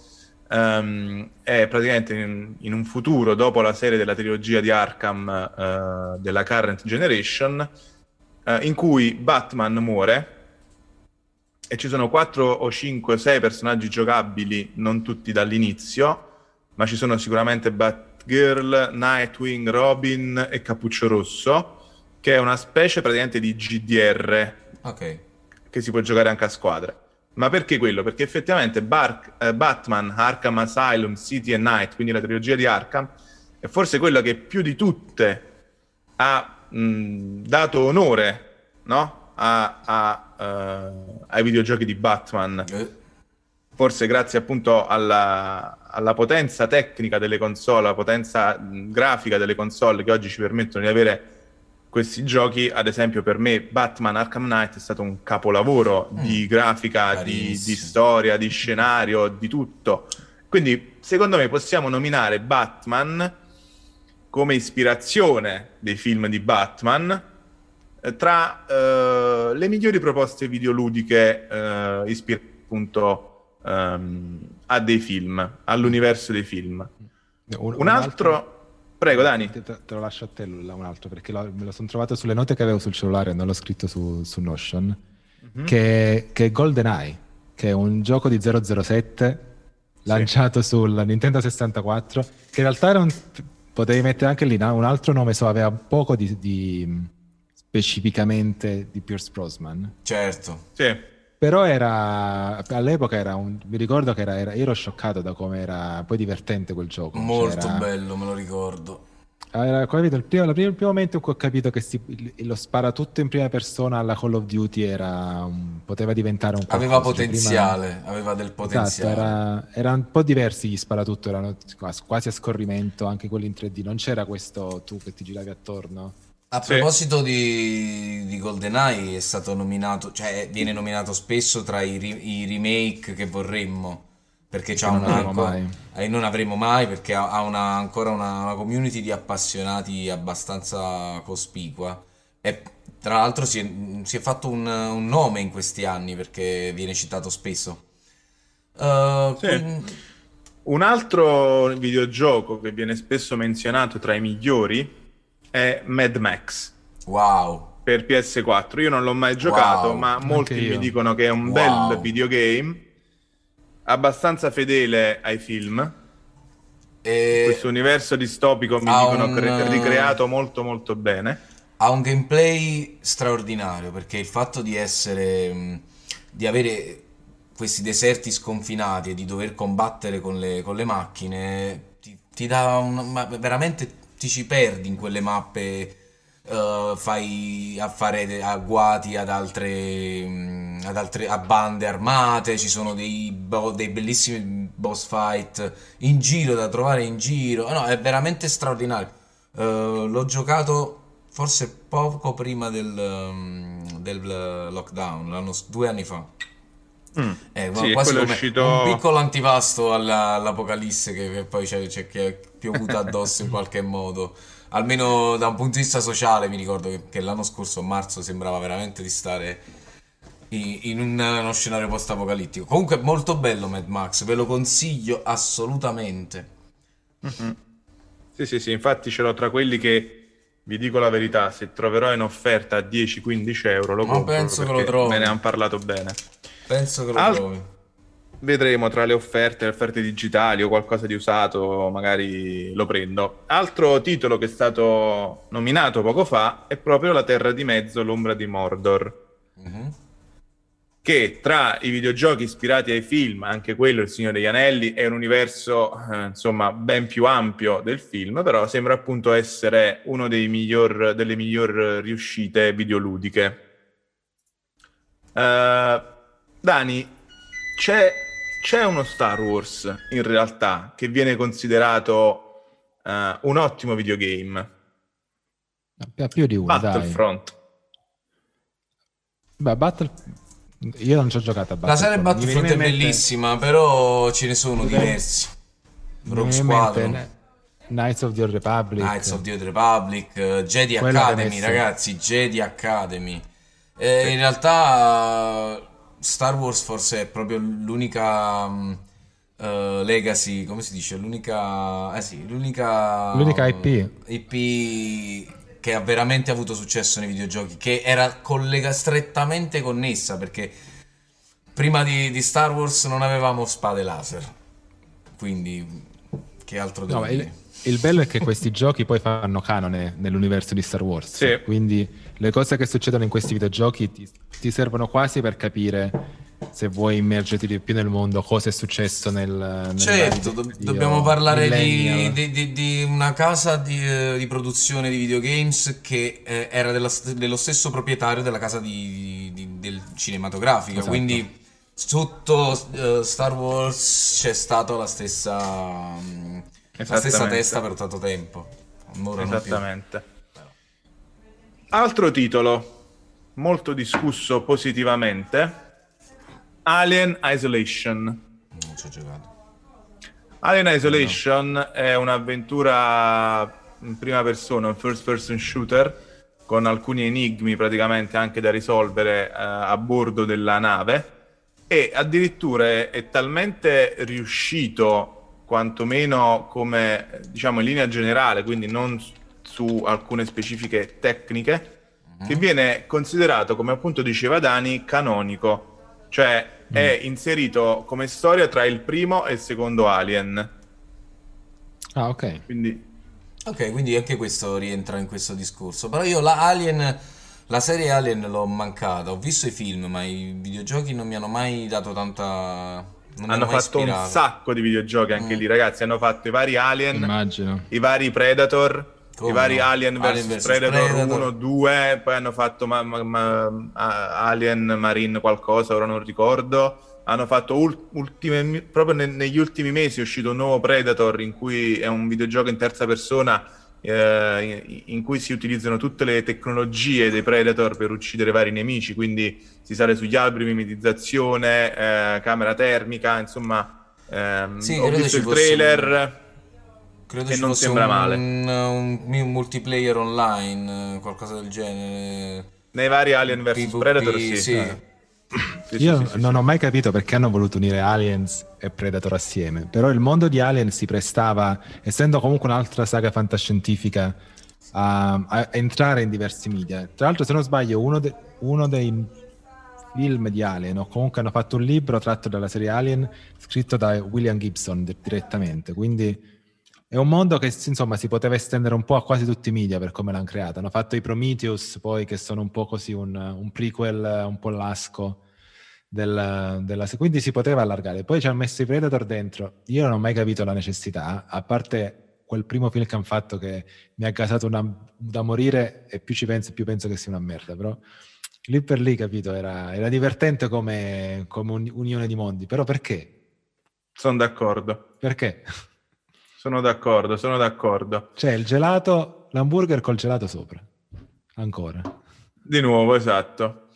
ehm, è praticamente in, in un futuro, dopo la serie della trilogia di Arkham eh, della Current Generation, eh, in cui Batman muore e ci sono 4 o 5 o 6 personaggi giocabili, non tutti dall'inizio, ma ci sono sicuramente Batgirl, Nightwing, Robin e Cappuccio Rosso, che è una specie praticamente di GDR Ok. che si può giocare anche a squadra. Ma perché quello? Perché effettivamente Bar- eh, Batman, Arkham Asylum, City e Night, quindi la trilogia di Arkham, è forse quella che più di tutte ha mh, dato onore no? a, a, eh, ai videogiochi di Batman. Eh, Forse grazie appunto alla, alla potenza tecnica delle console, alla potenza grafica delle console che oggi ci permettono di avere questi giochi, ad esempio per me Batman Arkham Knight è stato un capolavoro di grafica, di, di storia, di scenario, di tutto. Quindi secondo me possiamo nominare Batman come ispirazione dei film di Batman eh, tra eh, le migliori proposte videoludiche eh, ispirate appunto ehm, a dei film, all'universo dei film. Un, Un altro... Prego Dani. Te, te lo lascio a te un altro perché lo- me lo sono trovato sulle note che avevo sul cellulare, non l'ho scritto su, su Notion, Mhm. che, che è GoldenEye, che è un gioco di 007 lanciato sul Nintendo 64, che in realtà era un, potevi mettere anche lì no? un altro nome, so, aveva poco di, di- specificamente di Pierce Brosnan. certo. Sì. Però era all'epoca era un, mi ricordo che era, era- ero scioccato da come era poi divertente quel gioco. Molto Cioè, era- bello, me lo ricordo. era, capito, il, primo, la prima- il primo momento in cui ho capito che si- il- lo spara tutto in prima persona alla Call of Duty era un- poteva diventare un Aveva qualcosa, cioè, potenziale, aveva del Esatto, potenziale. era, era un po' diversi gli sparatutto, erano quasi a scorrimento, anche quelli in 3D. Non c'era questo tu che ti giravi attorno. A Sì. proposito di, di GoldenEye, è stato nominato, cioè viene nominato spesso tra i, i remake che vorremmo, perché c'ha non avremo mai. eh, non avremo mai, perché ha, ha una- ancora una, una community di appassionati abbastanza cospicua. E tra l'altro si è, si è fatto un, un nome in questi anni, perché viene citato spesso. Uh, Sì. quindi- Un altro videogioco che viene spesso menzionato tra i migliori è Mad Max wow, per PS4. Io non l'ho mai giocato, Wow. ma Anche molti io. mi dicono che è un Wow. bel videogame, abbastanza fedele ai film. E- Questo universo distopico mi ha dicono un- cre- ricreato molto molto bene. ha un gameplay straordinario perché il fatto di essere mh, di avere questi deserti sconfinati e di dover combattere con le, con le macchine ti, ti dà un, ma veramente ti ci perdi in quelle mappe eh, fai a fare agguati ad altre, mh, ad altre a bande armate ci sono dei, bo- dei bellissimi boss fight in giro da trovare in giro no è veramente straordinario eh, l'ho giocato forse poco prima del, um, del uh, lockdown, due anni fa. Mm. Eh, Sì, quasi come uscito- un piccolo antipasto alla- all'apocalisse che, che poi c'è, c'è- che è piovuta addosso in qualche modo. Almeno da un punto di vista sociale mi ricordo che, che l'anno scorso, a marzo, sembrava veramente di stare in, in un- uno scenario post-apocalittico. Comunque molto bello Mad Max, ve lo consiglio assolutamente. Sì, sì, sì, infatti ce l'ho tra quelli che vi dico la verità, se troverò in offerta a 10-15 euro lo Ma compro penso che lo trovi. me ne hanno parlato bene. Penso che lo Al- trovi. Vedremo tra le offerte, le offerte digitali o qualcosa di usato, magari lo prendo. Altro titolo che è stato nominato poco fa è proprio La Terra di Mezzo, l'ombra di Mordor, Mhm. che tra i videogiochi ispirati ai film, anche quello Il Signore degli Anelli, è un universo eh, insomma ben più ampio del film, però sembra appunto essere uno dei miglior, delle miglior riuscite videoludiche. Eh, Dani, c'è, c'è uno Star Wars in realtà che viene considerato eh, un ottimo videogame, Più- Più di uno. Battlefront. Beh, Battle... Io non ci ho giocato a La serie Battlefront. Battlefront è mente- bellissima, però ce ne sono Mi viene- diversi. Rogue mente Squadron, Knights of the Old Republic. Knights of the Old Republic, eh, Jedi Quella Academy, ragazzi, Jedi Academy. Eh, In realtà Star Wars forse è proprio l'unica eh, legacy, come si dice? L'unica, eh sì, l'unica L'unica IP. IP che ha veramente avuto successo nei videogiochi, che era collega strettamente connessa perché prima di, di Star Wars non avevamo spade laser. Quindi, che altro devo No, dire? il, il bello è che questi giochi poi fanno canone nell'universo di Star Wars. Sì. Quindi le cose che succedono in questi videogiochi ti, ti servono quasi per capire se vuoi immergerti di più nel mondo cosa è successo nel, nel Certo, do- dobbiamo parlare di, di- di- di una casa di, eh, di produzione di videogames che eh, era della dello stesso proprietario della casa di- di- del cinematografica, Esatto. quindi sotto eh, Star Wars c'è stata la stessa, mm, la stessa testa per tanto tempo. Esattamente. Altro titolo molto discusso positivamente, Alien Isolation. Non ci ho giocato. Alien Isolation è un'avventura in prima persona, un first person shooter con alcuni enigmi praticamente anche da risolvere eh, a bordo della nave e addirittura è, talmente riuscito quantomeno come diciamo in linea generale, quindi non su alcune specifiche tecniche, che viene considerato come appunto diceva Dani canonico, cioè è inserito come storia tra il primo e il secondo Alien. Ah, ok. Quindi Ok, quindi anche questo rientra in questo discorso. Però io la Alien, la serie Alien l'ho mancata. Ho visto i film, ma i videogiochi non mi hanno mai dato tanta. Non hanno fatto un ispirato. sacco di videogiochi anche Mm. lì, ragazzi. Hanno fatto i vari Alien, Immagino. i vari Predator, Come i vari? Alien vs Predator, Predator. 1, 2, poi hanno fatto ma- ma- ma- Alien Marine qualcosa, ora non ricordo. Hanno fatto ul- ultime, proprio ne- negli ultimi mesi è uscito un nuovo Predator in cui è un videogioco in terza persona eh, in, in cui si utilizzano tutte le tecnologie dei Predator per uccidere vari nemici, quindi si sale sugli alberi, mimetizzazione, eh, camera termica, insomma ehm, Sì, ho visto il trailer Credo e ci non fosse sembra un, male. un, un multiplayer online, qualcosa del genere. nei vari Alien vs PvP, Predator sì. sì. Eh. Sì, Io sì, sì, non sì. ho mai capito perché hanno voluto unire Aliens e Predator assieme, però il mondo di Alien si prestava, essendo comunque un'altra saga fantascientifica, a, a entrare in diversi media. Tra l'altro, se non sbaglio, uno, de- uno dei film di Alien, o comunque hanno fatto un libro tratto dalla serie Alien, scritto da William Gibson di- direttamente, quindi è un mondo che insomma si poteva estendere un po' a quasi tutti i media per come l'hanno creato. Hanno fatto i Prometheus, poi che sono un po' così un, un prequel un po' lasco del- della quindi si poteva allargare. Poi ci hanno messo i Predator dentro. Io non ho mai capito la necessità, a parte quel primo film che hanno fatto che mi ha gasato una- da morire e più ci penso più penso che sia una merda, però lì per lì capito era, era divertente come, come un'unione di mondi, però perché? Sono d'accordo. Perché? Sono d'accordo, sono d'accordo. C'è il gelato, l'hamburger col gelato sopra. Ancora. Di nuovo, esatto.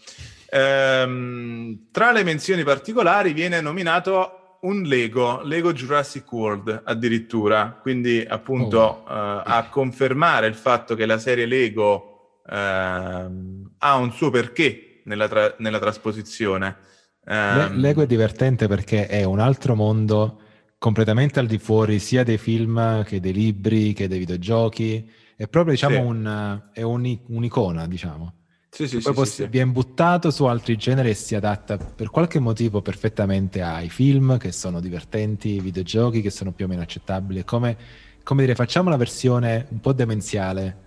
Ehm, tra le menzioni particolari viene nominato un Lego, Lego Jurassic World addirittura, quindi appunto eh, a confermare il fatto che la serie Lego ehm, ha un suo perché nella, tra- nella trasposizione. Ehm, Lego è divertente perché è un altro mondo completamente al di fuori sia dei film che dei libri che dei videogiochi. È proprio, diciamo, Sì. un, è un'i- un'icona, diciamo. sì, sì, Poi poss- viene buttato su altri generi e si adatta per qualche motivo perfettamente ai film che sono divertenti, ai videogiochi che sono più o meno accettabili. Come, come dire, facciamo una versione un po' demenziale,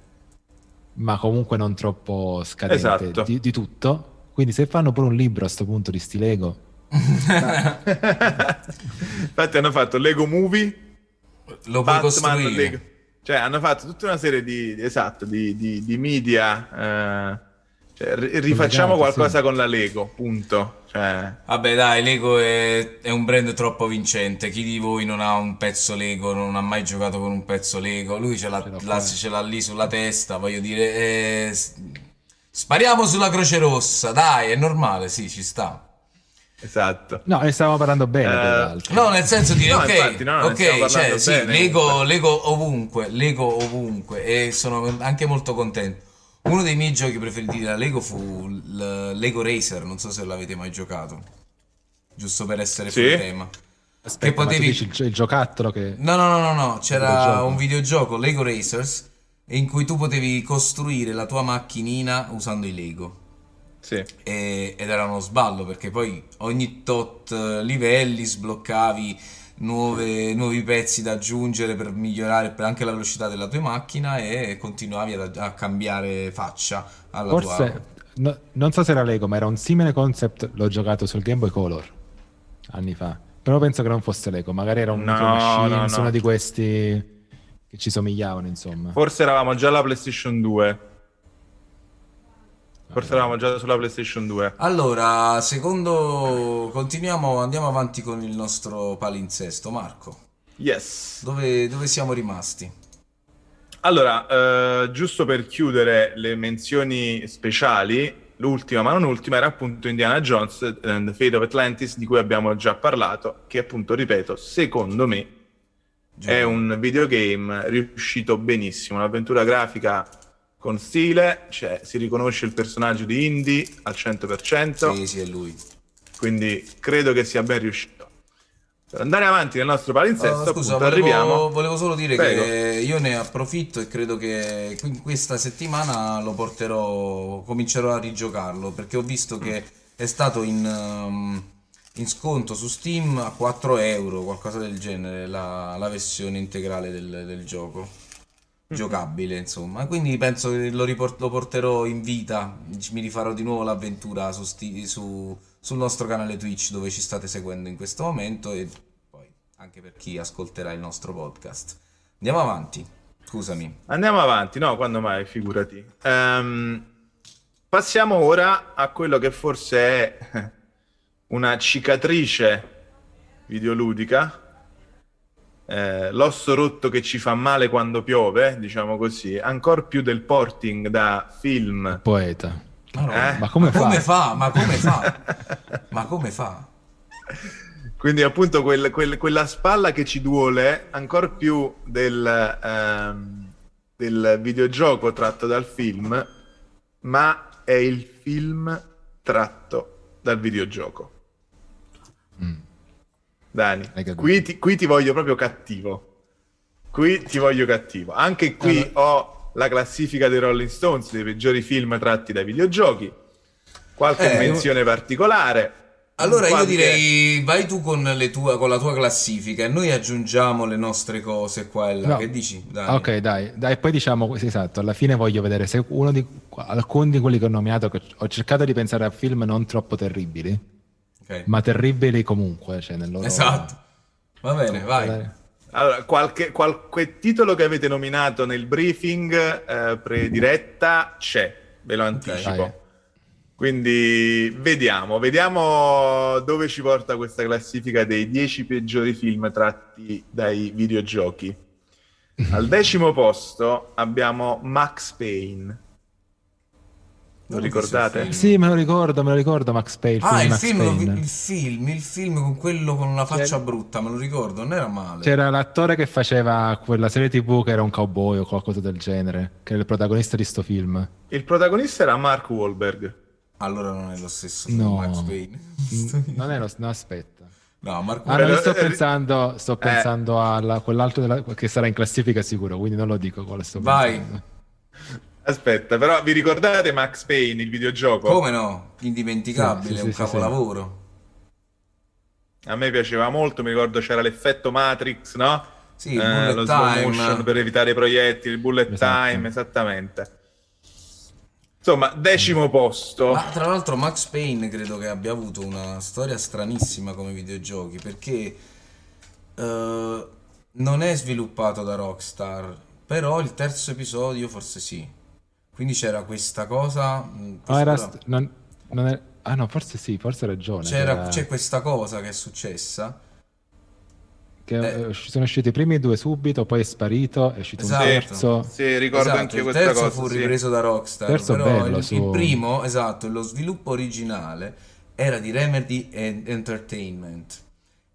ma comunque non troppo scadente Esatto. di, di tutto. Quindi se fanno pure un libro a sto punto di sti Lego, Infatti hanno fatto Lego Movie, Lo puoi Batman. Lego. Cioè hanno fatto tutta una serie di, esatto, di, di- di media. eh, cioè, ri- rifacciamo qualcosa sì. con la Lego, punto. Cioè, Vabbè, dai, Lego è, è un brand troppo vincente. Chi di voi non ha un pezzo Lego, non ha mai giocato con un pezzo Lego? Lui ce l'ha, Ce l'ha qua. ce l'ha lì sulla testa, voglio dire. eh, spariamo sulla Croce Rossa, dai, è normale, sì, ci sta. Esatto. no, ne stavamo parlando bene. Peraltro. No, nel senso di No, ok, infatti, no, ne stiamo ok, parlando cioè, sì, bene, Lego. Lego ovunque, Lego ovunque e sono anche molto contento. Uno dei miei giochi preferiti da Lego fu il Lego Racer, non so se l'avete mai giocato. Giusto per essere Sì. fuori tema. Aspetta, che ma tu potevi- dici il, il giocattolo che... No, no, no, no, no, c'era un videogioco Lego Racers in cui tu potevi costruire la tua macchinina usando i Lego. Sì. E- ed era uno sballo perché poi ogni tot eh, livelli sbloccavi nuove- nuovi pezzi da aggiungere per migliorare per anche la velocità della tua macchina e continuavi ad- a, cambiare faccia alla tua... Forse, no- non so se era Lego, ma era un simile concept, l'ho giocato sul Game Boy Color anni fa. Però penso che non fosse Lego, magari era un No, Micro Machines, no, no. uno di questi che ci somigliavano, insomma. Forse eravamo già alla PlayStation 2. Forse eravamo già sulla PlayStation 2. Allora, secondo... Continuiamo, andiamo avanti con il nostro palinsesto. Marco, Yes. dove, dove siamo rimasti? Allora, eh, giusto per chiudere le menzioni speciali, l'ultima ma non ultima era appunto Indiana Jones and the Fate of Atlantis di cui abbiamo già parlato, che appunto, ripeto, secondo me è un videogame riuscito benissimo, un'avventura grafica con stile, cioè si riconosce il personaggio di Indy al 100%, Sì, sì, è lui. quindi credo che sia ben riuscito. Per andare avanti nel nostro palinsesto, Oh, scusa, appunto, volevo, arriviamo... volevo solo dire Prego. che io ne approfitto e credo che questa settimana lo porterò, comincerò a rigiocarlo perché ho visto che è stato in, um, in sconto su Steam a 4 euro, qualcosa del genere, la, la versione integrale del, del gioco. Giocabile, insomma. Quindi penso che lo, riport- lo porterò in vita. Mi rifarò di nuovo l'avventura su Sti- su- sul nostro canale Twitch dove ci state seguendo in questo momento e poi anche per chi ascolterà il nostro podcast. Andiamo avanti. Scusami. Andiamo avanti, no, quando mai, figurati. Ehm, passiamo ora a quello che forse è una cicatrice videoludica, eh, l'osso rotto che ci fa male quando piove, diciamo così, ancora più del porting da film. Poeta. Ma, no, Eh? Ma come fa? fa? Ma come fa? Ma come fa? Quindi appunto quel- quel- quella spalla che ci duole ancora più del, ehm, del videogioco tratto dal film, ma è il film tratto dal videogioco. Mm. Dani, qui ti, qui ti voglio proprio cattivo. Qui ti voglio cattivo. Anche qui Allora- ho la classifica dei Rolling Stones dei peggiori film tratti dai videogiochi. Qualche Eh, menzione particolare. Allora io qualche- direi vai tu con, le tue- con la tua classifica e noi aggiungiamo le nostre cose qua e là. No. Che dici? Dai. Ok, dai, dai, poi diciamo esatto. Alla fine voglio vedere se uno di alcuni di quelli che ho nominato, che ho cercato di pensare a film non troppo terribili, Ok. ma terribili comunque, cioè nel loro Esatto. Va bene, vai. Dai. Allora, qualche, qualche titolo che avete nominato nel briefing eh, prediretta c'è, ve lo anticipo. Dai. Quindi vediamo, vediamo dove ci porta questa classifica dei 10 peggiori film tratti dai videogiochi. Al decimo posto abbiamo Max Payne. Lo ricordate? Sì, me lo ricordo, me lo ricordo Max Payne. Ah, il Max film, il film, il film con quello con una faccia brutta, me lo ricordo, non era male. C'era l'attore che faceva quella serie TV che era un cowboy o qualcosa del genere, che era il protagonista di sto film. Il protagonista era Mark Wahlberg. Allora non è lo stesso film, No. Max Payne. Mm, Non è lo... No, aspetta. No, Marco Ah, no, io sto Eh, pensando, sto eh. pensando a quell'altro della- che sarà in classifica sicuro, quindi non lo dico Vai. pensando. Aspetta, però vi ricordate Max Payne, il videogioco? Come no? Indimenticabile, Sì, sì, un sì, sì, capolavoro. A me piaceva molto, mi ricordo c'era l'effetto Matrix, no? Sì, il bullet lo slow time. motion per evitare i proiettili, il bullet Esatto. time, esattamente. Insomma, decimo posto. Ma tra l'altro Max Payne credo che abbia avuto una storia stranissima come videogiochi perché eh, non è sviluppato da Rockstar, però il terzo episodio forse sì. Quindi c'era questa cosa... mh, Ah, era questa- st- non- non è- ah, no, forse sì, forse hai ragione. c'era- era- c'è questa cosa che è successa. che, eh. eh, sono usciti i primi due subito, poi è sparito, è uscito Esatto. un terzo. Sì, ricordo Esatto, anche il questa terzo cosa. fu sì. ripreso da Rockstar, Terzo però bello, il, su- il primo, esatto, lo sviluppo originale era di Remedy en- Entertainment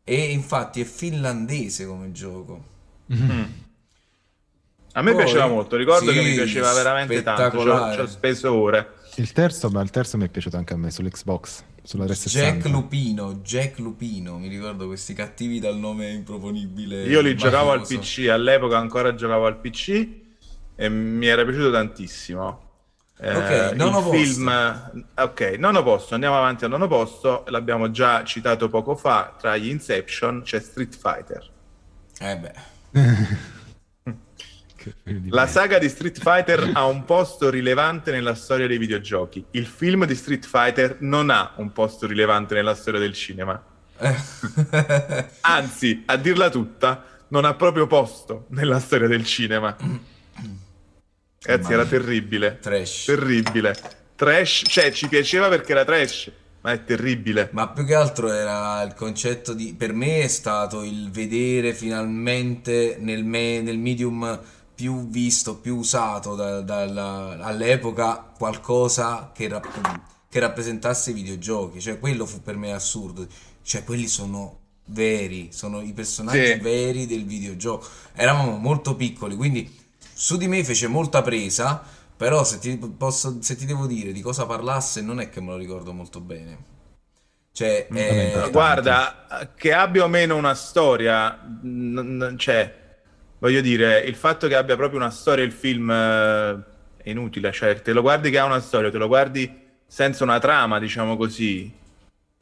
e infatti è finlandese come gioco. A me Poi- piaceva molto, ricordo che sì, mi piaceva veramente tanto, ci ho, speso ore. Il terzo, ma il terzo mi è piaciuto anche a me sull'Xbox, sulla 360. Jack Lupino, Jack Lupino, mi ricordo questi cattivi dal nome improponibile. Io li giocavo al. PC, all'epoca ancora giocavo al PC e mi era piaciuto tantissimo. Eh, Ok, il nono posto. film, ok, nono posto, andiamo avanti al nono posto, l'abbiamo già citato poco fa, tra gli Inception c'è Street Fighter. Eh beh, Che La saga di Street Fighter ha un posto rilevante nella storia dei videogiochi. Il film di Street Fighter non ha un posto rilevante nella storia del cinema. Anzi, a dirla tutta, non ha proprio posto nella storia del cinema. Ragazzi, era terribile. trash. Terribile. Trash, cioè ci piaceva perché era trash, ma è terribile. Ma più che altro era il concetto di... Per me è stato il vedere finalmente nel, me- nel medium più visto, più usato da- dalla- all'epoca qualcosa che, rapp- che rappresentasse i videogiochi. Cioè quello fu per me assurdo. Cioè quelli sono veri, sono i personaggi Sì. veri del videogioco. Eravamo molto piccoli, quindi su di me fece molta presa, però se ti, posso, se ti devo dire di cosa parlasse non è che me lo ricordo molto bene. Cioè, Mm, eh, Guarda, che abbia o meno una storia, n- n- cioè, voglio dire, il fatto che abbia proprio una storia il film eh, è inutile, cioè, te lo guardi che ha una storia, te lo guardi senza una trama, diciamo così.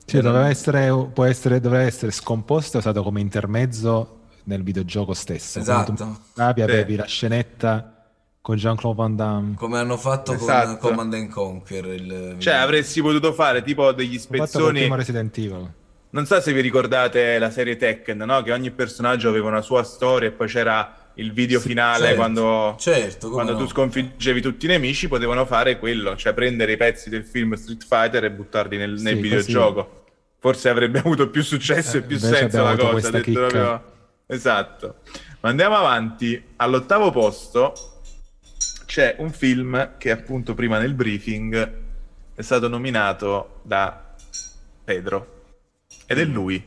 Cioè, doveva essere, può essere, doveva essere scomposto e usato come intermezzo nel videogioco stesso. Esatto. Tu avevi, Sì. avevi la scenetta con Jean-Claude Van Damme. come hanno fatto con Esatto. Command and Conquer. Il, Cioè, avresti potuto fare tipo degli spezzoni. primo Resident Evil. Non so se vi ricordate la serie Tekken, no? Che ogni personaggio aveva una sua storia e poi c'era il video Sì, finale certo. quando, Certo, quando no. tu sconfiggevi tutti i nemici, potevano fare quello, cioè prendere i pezzi del film Street Fighter e buttarli nel, nel Sì, videogioco. Forse avrebbe avuto più successo Eh, e più senso la cosa. detto proprio- Esatto. Ma andiamo avanti. All'ottavo posto c'è un film che appunto prima nel briefing è stato nominato da Pedro. Ed è lui,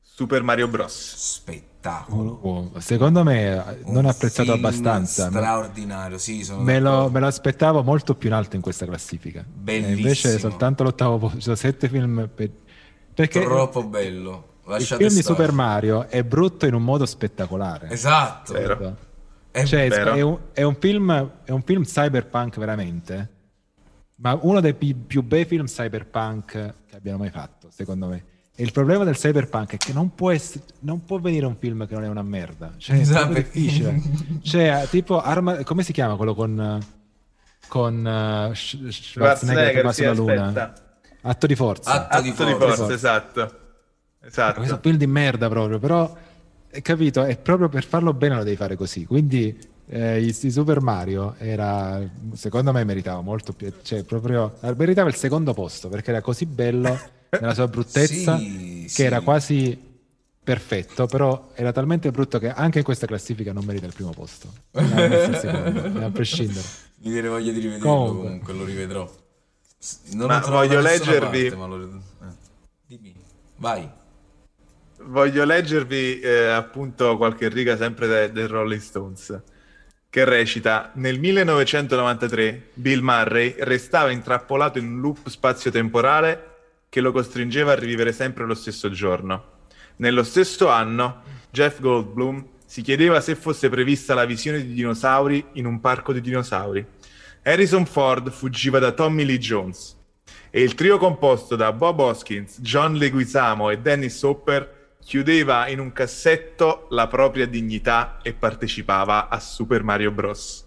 Super Mario Bros. Spettacolo. Oh, Secondo me eh, non Un apprezzato abbastanza. Straordinario, sì, sono Me lo, me lo aspettavo molto più in alto in questa classifica. E Bellissimo. invece soltanto l'ottavo posto, sette film. per- Perché Troppo bello. il Lasciate film di. Super Mario è brutto in un modo spettacolare. Esatto. Vero. È Cioè, vero. è, un, è un film, è un film cyberpunk veramente, ma uno dei pi- più bei film cyberpunk che abbiano mai fatto, secondo me. E il problema del cyberpunk è che non può, ess- non può venire un film che non è una merda. Cioè, è Esatto, proprio perché- difficile. Cioè, tipo, Arma- come si chiama quello con, con eh, Sch- Schwarzenegger che va sì, sulla luna? Atto di forza. Atto di Atto di forza. forza, esatto. Esatto. Questo film di merda proprio, però hai capito, è proprio per farlo bene lo devi fare così. Quindi eh, il di Super Mario era, secondo me meritava molto più, cioè proprio meritava il secondo posto perché era così bello nella sua bruttezza Sì, che sì. era quasi perfetto, però era talmente brutto che anche in questa classifica non merita il primo posto. Secondo, a prescindere. Mi viene voglia di rivederlo Comunque. comunque, lo rivedrò. Non Ma voglio leggervi- parte, ma lo- eh. Dimmi. Vai. Voglio leggervi eh, appunto qualche riga sempre de- del Rolling Stones che recita nel 1993 Bill Murray restava intrappolato in un loop spazio-temporale che lo costringeva a rivivere sempre lo stesso giorno. Nello stesso anno Jeff Goldblum si chiedeva se fosse prevista la visione di dinosauri in un parco di dinosauri. Harrison Ford fuggiva da Tommy Lee Jones e il trio composto da Bob Hoskins, John Leguizamo e Dennis Hopper chiudeva in un cassetto la propria dignità e partecipava a Super Mario Bros.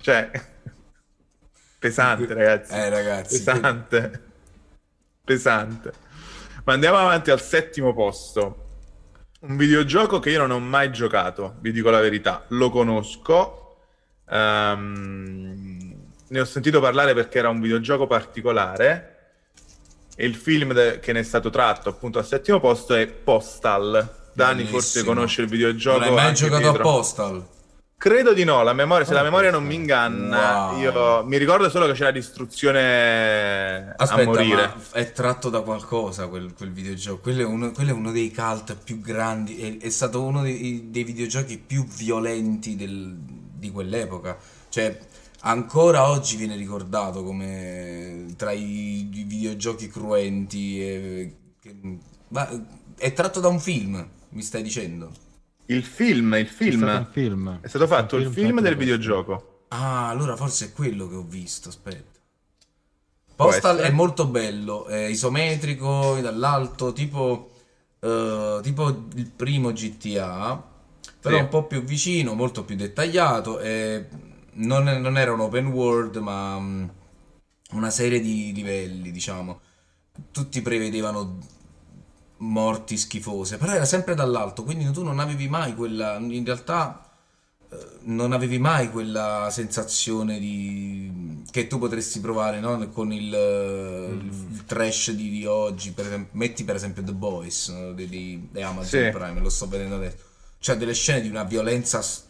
Cioè, pesante ragazzi. Eh, ragazzi, Pesante. Pesante. Ma andiamo avanti al settimo posto. Un videogioco che io non ho mai giocato, vi dico la verità. Lo conosco. ehm, ne ho sentito parlare perché era un videogioco particolare. E il film de- che ne è stato tratto appunto al settimo posto è Postal. Dani forse Bellissimo. conosce il videogioco. Non hai mai giocato Pietro. a Postal? Credo di no, la memoria, se Ah, la memoria non mi inganna, Wow. io mi ricordo solo che c'era distruzione Aspetta, a morire. è tratto da qualcosa quel, quel videogioco. Quello è, uno, quello è uno dei cult più grandi. È, è stato uno dei, dei videogiochi più violenti del- di quell'epoca. Cioè, ancora oggi viene ricordato come tra i, i videogiochi cruenti. e- che- ma è tratto da un film, mi stai dicendo? Il film, il film. È stato un film. È stato fatto Un il film del videogioco. Ah, allora forse è quello che ho visto, aspetta. Postal è molto bello, è isometrico, dall'alto, tipo, eh, tipo il primo GTA, però Sì. un po' più vicino, molto più dettagliato, e non, non era un open world, ma mm, una serie di livelli, diciamo. Tutti prevedevano morti schifose, però era sempre dall'alto, quindi tu non avevi mai quella, in realtà eh, non avevi mai quella sensazione di, che tu potresti provare, no? Con il, eh, il- il trash di, di oggi, per esempio, metti per esempio The Boys no? di, di- di Amazon Sì. Prime, lo sto vedendo adesso, cioè delle scene di una violenza ass-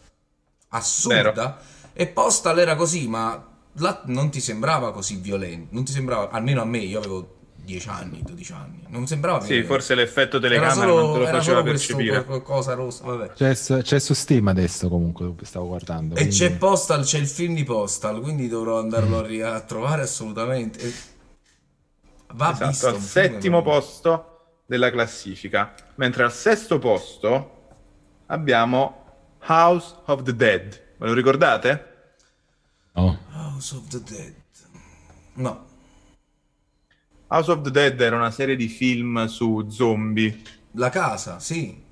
assurda e Postal era così, ma là non ti sembrava così violento, non ti sembrava, almeno a me, io avevo 10 anni, 12 anni, non sembrava Sì, forse l'effetto Era telecamera solo, non te lo faceva percepire. qual- cosa rossa, vabbè. C'è, su- c'è su Steam adesso comunque, stavo guardando. E quindi- c'è Postal, c'è il film di Postal, quindi dovrò andarlo a, ri- a trovare assolutamente. E- Va Esatto, visto. al settimo posto della classifica. Mentre al sesto posto abbiamo House of the Dead. Ve lo ricordate? No. House of the Dead. No, House of the Dead era una serie di film su zombie. La casa, sì.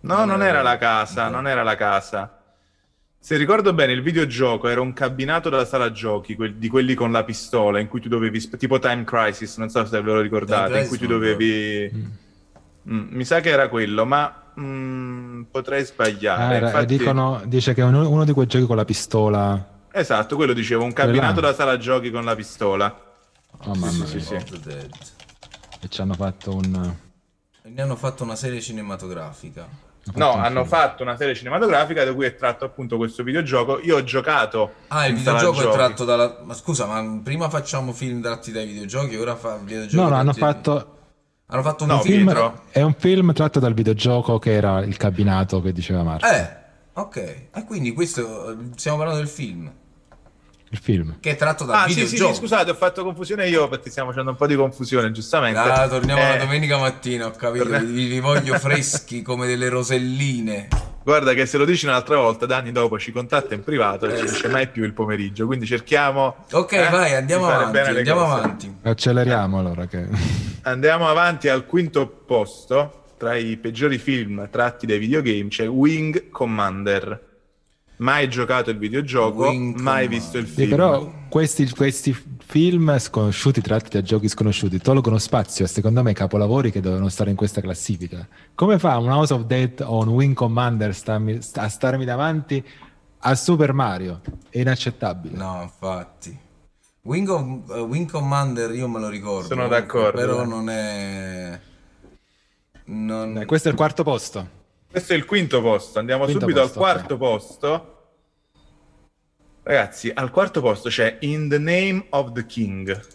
No, Non non era- era la casa, ok. non era la casa. Se ricordo bene, il videogioco era un cabinato da sala giochi, quel- di quelli con la pistola, in cui tu dovevi, tipo Time Crisis, non so se ve lo ricordate, Time in cui tu dovevi... Mm, mi sa che era quello, ma mm, potrei Ah, sbagliare. era- Infatti- dicono, dice che è uno, uno di quei giochi con la pistola. Esatto, quello dicevo, un cabinato Quella- da sala giochi con la pistola. Oh mamma sì, mia. sì, of the Dead. E ci hanno fatto un... E ne hanno fatto una serie cinematografica. fatto No, hanno film. fatto una serie cinematografica da cui è tratto appunto questo videogioco. Io ho giocato Ah, il videogioco è tratto dalla. Ma scusa, ma prima facciamo film tratti dai videogiochi, ora fa videogiochi. No, no, hanno fatto... Hanno fatto un No, film. Pietro. È un film tratto dal videogioco che era il cabinato che diceva Marco. Eh, ok. E quindi questo. Stiamo parlando del film. Il film. Che è tratto dal Ah, sì, sì, scusate, ho fatto confusione io perché stiamo facendo un po' di confusione, giustamente. Ah, torniamo Eh, la domenica mattina, ho capito. torna- Vi, vi voglio freschi come delle roselline. Guarda che se lo dici un'altra volta, Dani dopo ci contatta in privato e ci dice mai più il pomeriggio, quindi cerchiamo... Ok, eh, vai, di andiamo avanti. Andiamo cose. avanti. Acceleriamo allora che... Andiamo avanti al quinto posto, tra i peggiori film tratti dai videogame c'è Wing Commander. Mai giocato il videogioco, Wing mai visto il Sì, film. però questi, questi film sconosciuti tratti da giochi sconosciuti tolgono spazio a secondo me capolavori che dovevano stare in questa classifica. Come fa un House of Dead o un Wing Commander starmi- sta- a starmi davanti a Super Mario? È inaccettabile. No, infatti. Wing, of- eh, Wing Commander io me lo ricordo. Sono comunque, d'accordo, Però eh. non è. Non... Eh, questo è il quarto posto. Questo è il quinto posto, andiamo Quinto subito posto, al quarto posto. Ragazzi, al quarto posto c'è In the Name of the King.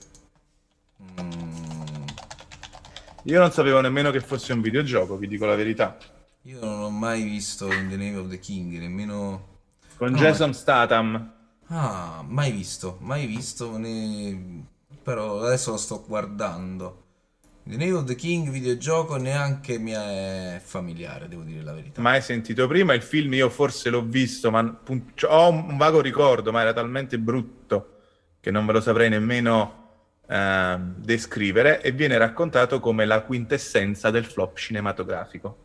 Mm, Io non sapevo nemmeno che fosse un videogioco, vi dico la verità. io non ho mai visto In the Name of the King, nemmeno. Con No, Jason Statham. Ah, mai visto, mai visto. né- Però adesso lo sto guardando. The Name of the King videogioco neanche mi è familiare, devo dire la verità. Mai sentito prima, il film io forse l'ho visto, ma cioè, ho un vago ricordo, ma era talmente brutto che non ve lo saprei nemmeno ehm, descrivere e viene raccontato come la quintessenza del flop cinematografico.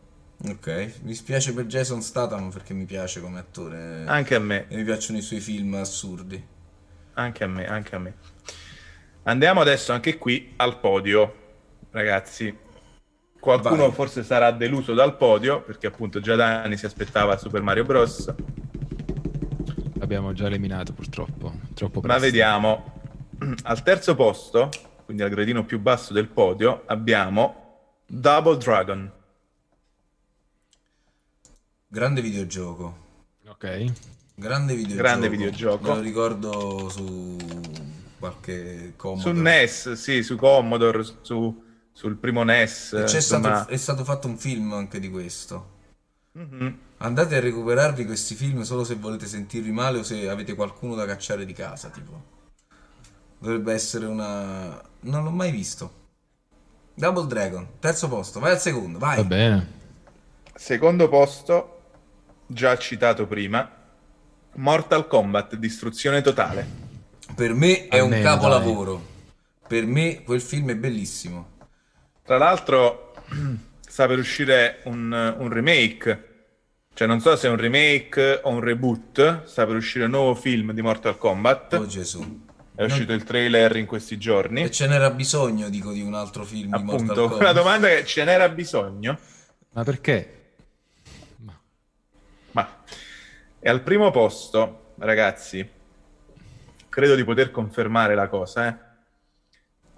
Ok, mi spiace per Jason Statham perché mi piace come attore Anche a me, e mi piacciono i suoi film assurdi. anche a me, anche a me. Andiamo adesso anche qui al podio, ragazzi. Qualcuno Vai. forse sarà deluso dal podio, perché appunto già da anni si aspettava Super Mario Bros. L'abbiamo già eliminato purtroppo. Troppo Ma presto. vediamo. Al terzo posto, quindi al gradino più basso del podio, abbiamo Double Dragon. Grande videogioco. Ok. Grande videogioco. Grande videogioco. Me lo ricordo su qualche Su Commodore. NES, sì, su Commodore, su- sul primo NES. E c'è insomma. stato, è stato fatto un film anche di questo. Mhm. Andate a recuperarvi questi film solo se volete sentirvi male o se avete qualcuno da cacciare di casa, tipo. Dovrebbe essere una... Non l'ho mai visto. Double Dragon, terzo posto, vai al secondo, vai. Va bene. Secondo posto, già citato prima, Mortal Kombat, distruzione totale. Per me è un Almeno, capolavoro. Per me quel film è bellissimo. Tra l'altro sta per uscire un, un remake, cioè non so se è un remake o un reboot, sta per uscire un nuovo film di Mortal Kombat, Oh Gesù. è uscito il trailer in questi giorni. E ce n'era bisogno, dico, di un altro film di Mortal Appunto, Kombat. la domanda è ce n'era bisogno? Ma perché? Ma è al primo posto, ragazzi, credo di poter confermare la cosa, eh.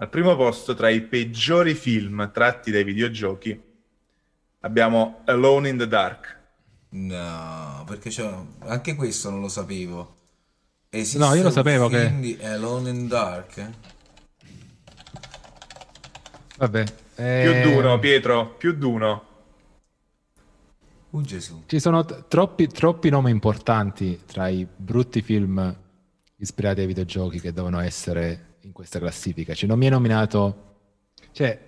Al primo posto tra i peggiori film tratti dai videogiochi abbiamo Alone in the Dark. No, perché c'è... anche questo non lo sapevo. Esiste No, io lo sapevo film che- Alone in Dark. eh? Vabbè. Più eh, d'uno, Pietro, più d'uno. Uh Gesù. Ci sono t- troppi, troppi nomi importanti tra i brutti film ispirati ai videogiochi che devono essere in questa classifica. Cioè, non mi è nominato... Cioè,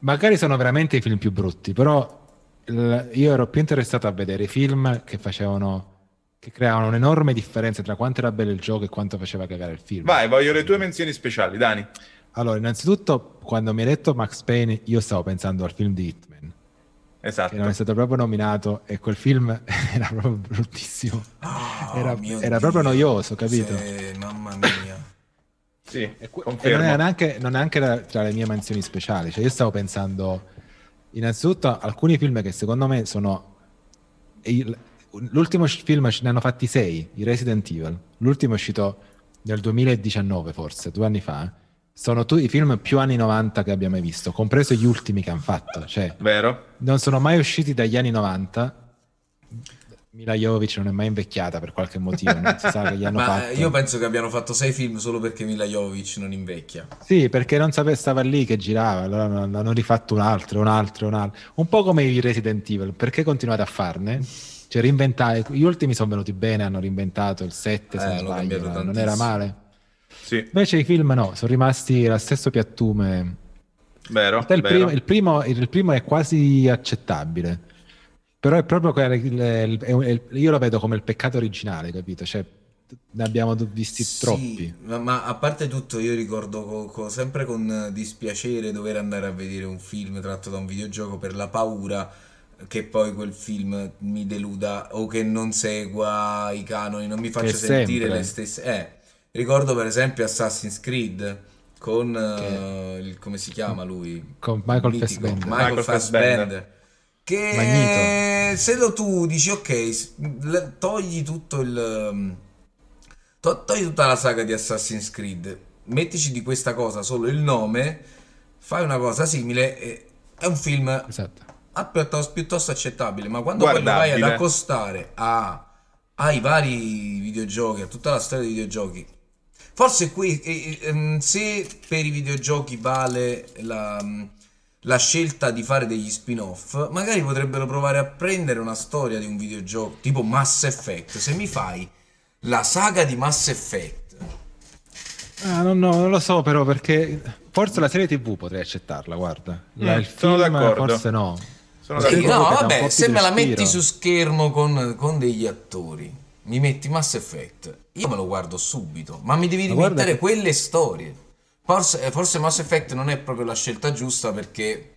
magari sono veramente i film più brutti, però io ero più interessato a vedere i film che facevano... che creavano un'enorme differenza tra quanto era bello il gioco e quanto faceva cagare il film. Vai, voglio le tue menzioni speciali, Dani. Allora, innanzitutto, quando mi hai detto Max Payne, io stavo pensando al film di Hitman, Esatto. che non è stato proprio nominato e quel film era proprio bruttissimo. Ah, Era- era proprio noioso, capito? Sì, mamma mia. Sì, E non è neanche, non è neanche tra- tra le mie menzioni speciali. Cioè, io stavo pensando, innanzitutto, alcuni film che secondo me sono. il- l'ultimo film ce ne hanno fatti sei, i Resident Evil. L'ultimo è uscito nel 2019, forse, due anni fa. Sono tu- i film più anni 90 che abbiamo mai visto, compreso gli ultimi che hanno fatto. Cioè, Vero? non sono mai usciti dagli anni 90. Mila Jovic non è mai invecchiata per qualche motivo, non si sa che gli hanno Ma fatto. eh, io penso che abbiano fatto sei film solo perché Mila Jovic non invecchia. Sì, perché non sapeva, stava lì che girava, allora non- hanno rifatto un altro, un altro, un altro. Un po' come i Resident Evil, perché continuate a farne? Cioè, reinventare. Gli ultimi sono venuti bene, hanno reinventato il 7, se Eh, non hanno sbaglio, non era male. Sì, Invece i film no, sono rimasti lo stesso piattume. vero. Il, vero. primo, il primo- il primo è quasi accettabile, però è proprio quel- il- il- è un- è il- io lo vedo come il peccato originale, capito? Cioè, ne abbiamo visti Sì, troppi. ma, ma a parte tutto io ricordo co- co- sempre con dispiacere dover andare a vedere un film tratto da un videogioco per la paura che poi quel film mi deluda o che non segua i canoni, non mi faccia Che sentire sempre. le stesse... Eh, ricordo per esempio Assassin's Creed con eh, il, come si chiama lui? Con Michael Fassbender. Michael Michael Fassbender. Fassbender. Che Magneto. se lo tu dici ok, togli tutto il... um, to- togli tutta la saga di Assassin's Creed, mettici di questa cosa solo il nome, fai una cosa simile e è un film Esatto. ah, piuttosto, piuttosto accettabile, ma quando poi lo vai ad accostare a- ai vari videogiochi, a tutta la storia dei videogiochi, forse qui, eh, eh, ehm, se per i videogiochi vale la, la scelta di fare degli spin-off, magari potrebbero provare a prendere una storia di un videogioco tipo Mass Effect. Se mi fai la saga di Mass Effect, Ah, no, no, non lo so però perché forse la serie TV potrei accettarla, guarda. La- Mm, il sono film d'accordo. forse no. Sono d'accordo. no, vabbè, se me la metti su schermo con, con degli attori, mi metti Mass Effect, io me lo guardo subito, ma mi devi rimettere che- quelle storie. Forse, eh, forse Mass Effect non è proprio la scelta giusta perché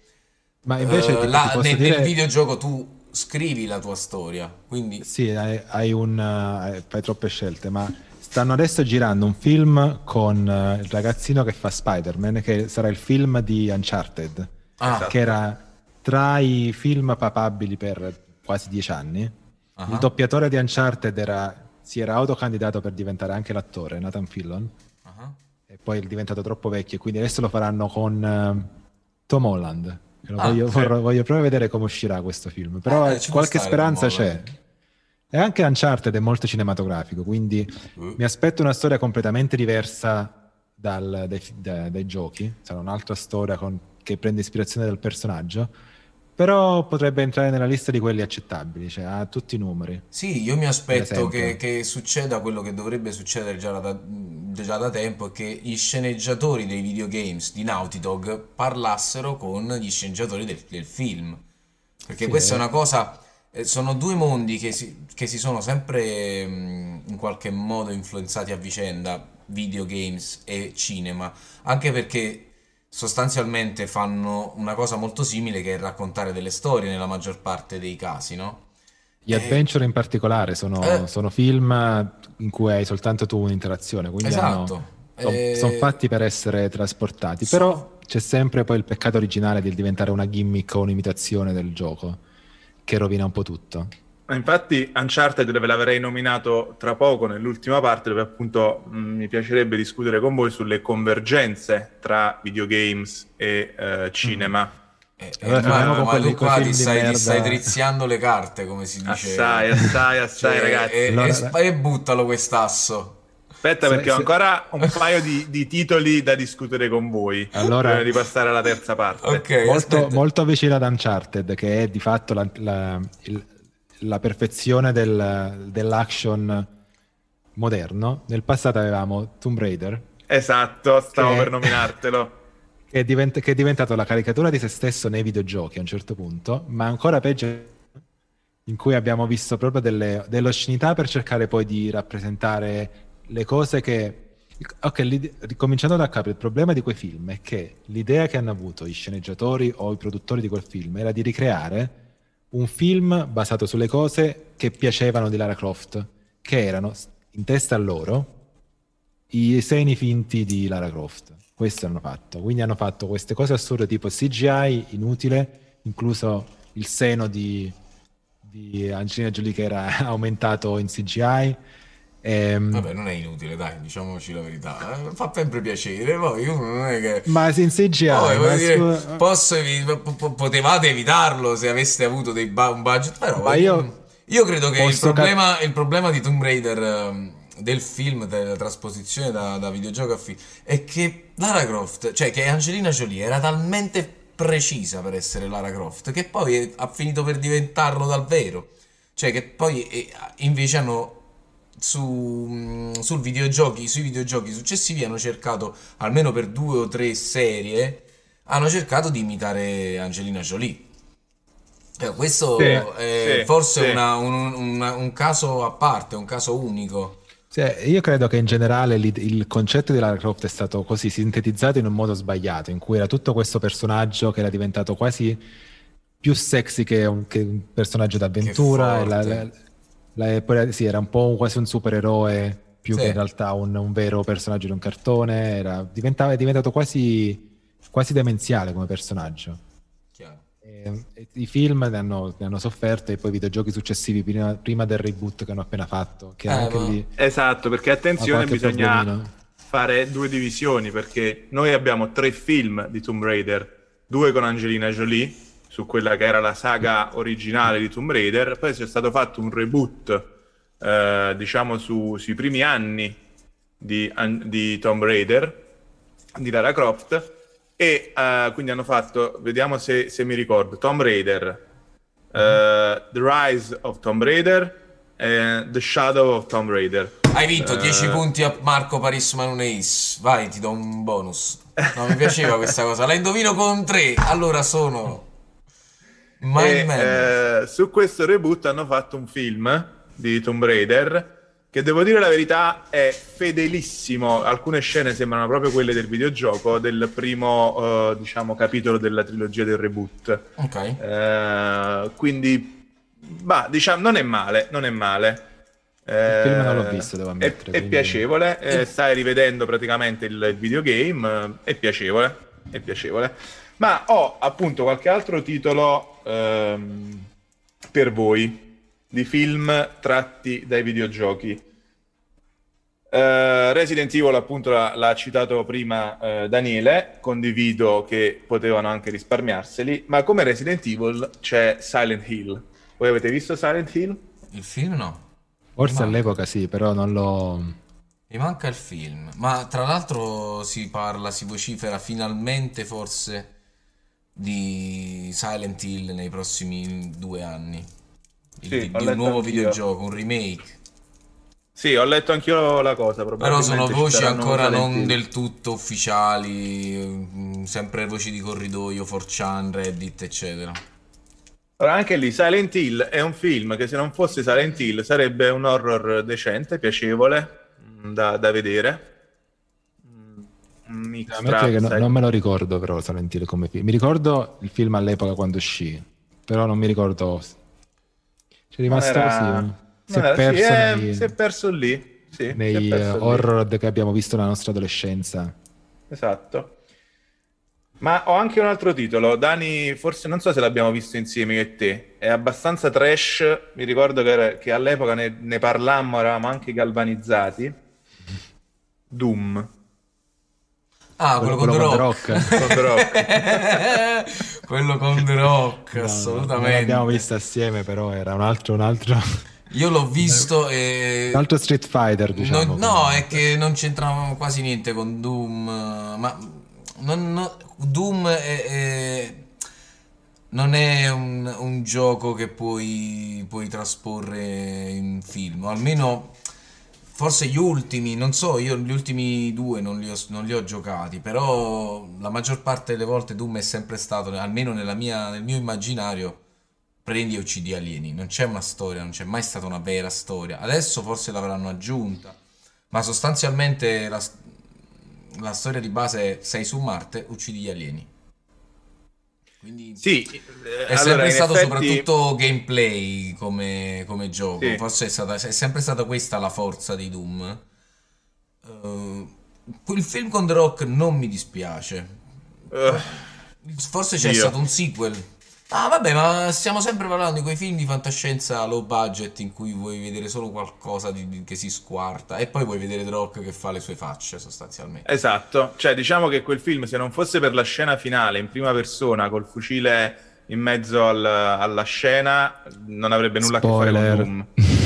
Ma invece ti- la- nel, dire- nel videogioco tu scrivi la tua storia, quindi Sì, hai, hai un, eh, fai troppe scelte, ma stanno adesso girando un film con eh, il ragazzino che fa Spider-Man, che sarà il film di Uncharted, Ah. Che era tra i film papabili per quasi dieci anni. Ah. Il doppiatore di Uncharted era, si era autocandidato per diventare anche l'attore, Nathan Fillon, Ah. E poi è diventato troppo vecchio, quindi adesso lo faranno con eh, Tom Holland. Ah, voglio, sì. vorrò- voglio proprio vedere come uscirà questo film, però Eh, qualche speranza c'è. E anche Uncharted è molto cinematografico, quindi Mm. mi aspetto una storia completamente diversa dal- dai, da- dai giochi, sarà un'altra storia con- che prende ispirazione dal personaggio, però potrebbe entrare nella lista di quelli accettabili, cioè ha tutti i numeri. Sì, io mi aspetto che, che succeda quello che dovrebbe succedere già da, già da tempo, che gli sceneggiatori dei videogames di Naughty Dog parlassero con gli sceneggiatori del, del film. Perché Sì, questa è una cosa eh, sono due mondi che si, che si sono sempre mh, in qualche modo influenzati a vicenda, videogames e cinema, anche perché sostanzialmente fanno una cosa molto simile che è raccontare delle storie nella maggior parte dei casi, no? Gli adventure in particolare sono, Eh. sono film in cui hai soltanto tu un'interazione, quindi Esatto. sono Eh, fatti per essere trasportati, sono- però c'è sempre poi il peccato originale di diventare una gimmick o un'imitazione del gioco che rovina un po' tutto. Ma Infatti Uncharted ve l'avrei nominato tra poco nell'ultima parte dove appunto mh, mi piacerebbe discutere con voi sulle convergenze tra videogames e eh, cinema. eh, eh, Allora, ma, ma quelli- tu qua ti stai, ti stai driziando le carte, come si dice. Assai, assai, assai Cioè, ragazzi. E, Allora- e sp- e buttalo quest'asso. Aspetta perché ho ancora un paio di, di titoli da discutere con voi Allora- prima di passare alla terza parte. Ok, molto, molto vicino ad Uncharted, che è di fatto la, la- il- la perfezione del- dell'action moderno. Nel passato avevamo Tomb Raider, Esatto, stavo Che- per nominartelo. che è, divent- che è diventato la caricatura di se stesso nei videogiochi a un certo punto, ma ancora peggio in cui abbiamo visto proprio delle, delle oscenità per cercare poi di rappresentare le cose che... Ok, l'ide- ricominciando da capo, il problema di quei film è che l'idea che hanno avuto i sceneggiatori o i produttori di quel film era di ricreare un film basato sulle cose che piacevano di Lara Croft, che erano in testa a loro i seni finti di Lara Croft. Questo hanno fatto. Quindi hanno fatto queste cose assurde tipo CGI inutile, incluso il seno di, di Angelina Jolie che era aumentato in CGI. Ehm, Vabbè, non è inutile, dai, diciamoci la verità. Eh, Fa sempre piacere, poi uno non è che... ma in CGI, Poi, ma dire, su- posso evi- po- po- potevate evitarlo se aveste avuto dei ba- un budget, però Ma io io credo che il posso cap- problema, il problema di Tomb Raider ehm, del film, della trasposizione da, da videogioco a film, è che Lara Croft, cioè che Angelina Jolie era talmente precisa per essere Lara Croft che poi è- ha finito per diventarlo davvero. Cioè che poi eh, invece hanno su, mh, sul videogiochi, sui videogiochi successivi hanno cercato, almeno per due o tre serie, hanno cercato di imitare Angelina Jolie. Eh, questo Sì, è sì, forse sì. una- un, una- un caso a parte, un caso unico. Io credo che in generale il concetto di Lara Croft è stato così sintetizzato in un modo sbagliato, in cui era tutto questo personaggio che era diventato quasi più sexy che un, che un personaggio d'avventura. e la- la- la- e poi, sì, era un po' un- quasi un supereroe più Sì. che in realtà un, un vero personaggio di un cartone. Era, diventava, è diventato quasi, quasi demenziale come personaggio. E, e I film ne hanno, ne hanno sofferto e poi i videogiochi successivi prima, prima del reboot che hanno appena fatto, che Eh, anche ma- lì Esatto, perché attenzione, bisogna problemino. fare due divisioni, perché noi abbiamo tre film di Tomb Raider, due con Angelina Jolie, su quella che era la saga originale di Tomb Raider, poi c'è stato fatto un reboot, eh, diciamo, su- sui primi anni di, an- di Tomb Raider, di Lara Croft, e eh, quindi hanno fatto, vediamo se, se mi ricordo, Tomb Raider, eh, The Rise of Tomb Raider The Shadow of Tomb Raider. Hai vinto Eh. 10 punti a Marco Paris Manuneis. Vai, ti do un bonus. No, mi piaceva questa cosa. La indovino con 3. Allora sono. Mind E, eh, su questo reboot hanno fatto un film di Tomb Raider che devo dire la verità è fedelissimo. Alcune scene sembrano proprio quelle del videogioco del primo, eh, diciamo, capitolo della trilogia del reboot. Ok. Eh, quindi, bah, diciamo, non è male, non è male. Eh, film non l'ho visto, devo è- ammettere, È, quindi- piacevole, eh, stai rivedendo praticamente il, il videogame, eh, è piacevole, è piacevole. Ma ho appunto qualche altro titolo ehm, per voi di film tratti dai videogiochi. Eh, Resident Evil, appunto, l'ha, l'ha citato prima eh, Daniele. Condivido che potevano anche risparmiarseli. Ma come Resident Evil c'è Silent Hill. Voi avete visto Silent Hill? Il film no. Forse Ma- all'epoca sì, però non l'ho... Mi manca il film. Ma tra l'altro si parla, si vocifera finalmente forse di Silent Hill nei prossimi due anni. Il, Sì, di, un nuovo anch'io. videogioco, un remake. Sì, ho letto anch'io la cosa. Però sono voci ancora non del tutto ufficiali, mm, sempre voci di corridoio, 4chan, Reddit, eccetera. Allora, anche lì Silent Hill è un film che se non fosse Silent Hill sarebbe un horror decente, piacevole mm, da, da vedere. Mix tra Ammetto che no- non me lo ricordo però Silent Hill come film. Mi ricordo il film all'epoca quando uscì, però non mi ricordo. C'è rimasto era- così. Si non è era- sì, perso eh, nei, si è perso lì. Sì, nei, perso eh, lì. horror che abbiamo visto nella nostra adolescenza. Esatto. Ma ho anche un altro titolo. Dani, forse non so se l'abbiamo visto insieme io e te. È abbastanza trash. Mi ricordo che, era- che all'epoca ne, ne parlammo, eravamo anche galvanizzati. Doom. Ah, quello, con The Quello Rock. con The Rock. quello con The Rock, No, assolutamente. l'abbiamo visto assieme, però era un altro, un altro, Io l'ho visto e... un altro Street Fighter, diciamo. Non- no, è che non c'entrava quasi niente con Doom, ma non- no- Doom è- è- non è un, un gioco che puoi, puoi trasporre in film, o almeno forse gli ultimi, non so, io gli ultimi due non li ho, non li ho giocati, però la maggior parte delle volte Doom è sempre stato, almeno mia- nel mio immaginario, prendi e uccidi alieni, non c'è una storia, non c'è mai stata una vera storia. Adesso forse l'avranno aggiunta, ma sostanzialmente la, la storia di base è sei su Marte, uccidi gli alieni. Quindi Sì, è eh, sempre allora, stato effetti- soprattutto gameplay come, come gioco. Sì. Forse è, stata, è sempre stata questa la forza di Doom. Eh, il film con The Rock non mi dispiace. eh, Forse c'è Dio. stato un sequel. Ah, vabbè, ma stiamo sempre parlando di quei film di fantascienza low budget in cui vuoi vedere solo qualcosa di- di- che si squarta e poi vuoi vedere The Rock che fa le sue facce sostanzialmente. Esatto, cioè diciamo che quel film se non fosse per la scena finale in prima persona col fucile in mezzo al- alla scena non avrebbe nulla a che fare con Spoiler. Doom.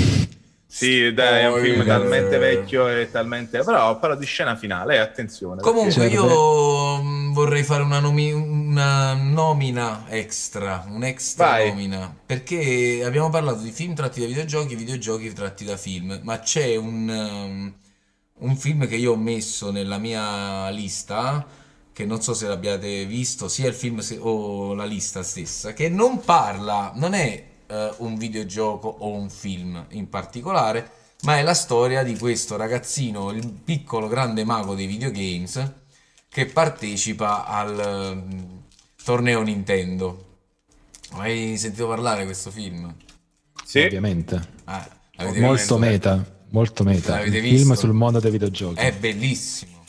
Sì, dai, è un film talmente vecchio e talmente... però parlo di scena finale, eh, attenzione. Comunque perché- io mh, vorrei fare una, nomi- una nomina extra, un'extra Vai. nomina, perché abbiamo parlato di film tratti da videogiochi, videogiochi tratti da film, ma c'è un, um, un film che io ho messo nella mia lista, che non so se l'abbiate visto, sia il film se- o la lista stessa, che non parla, non è eh, un videogioco o un film in particolare, ma è la storia di questo ragazzino, il piccolo grande mago dei videogames, che partecipa al ehm, torneo Nintendo. Hai sentito parlare di questo film? Sì, Ovviamente. Ah, Molto visto? meta, molto meta. L'avete Un visto? film sul mondo dei videogiochi. È bellissimo.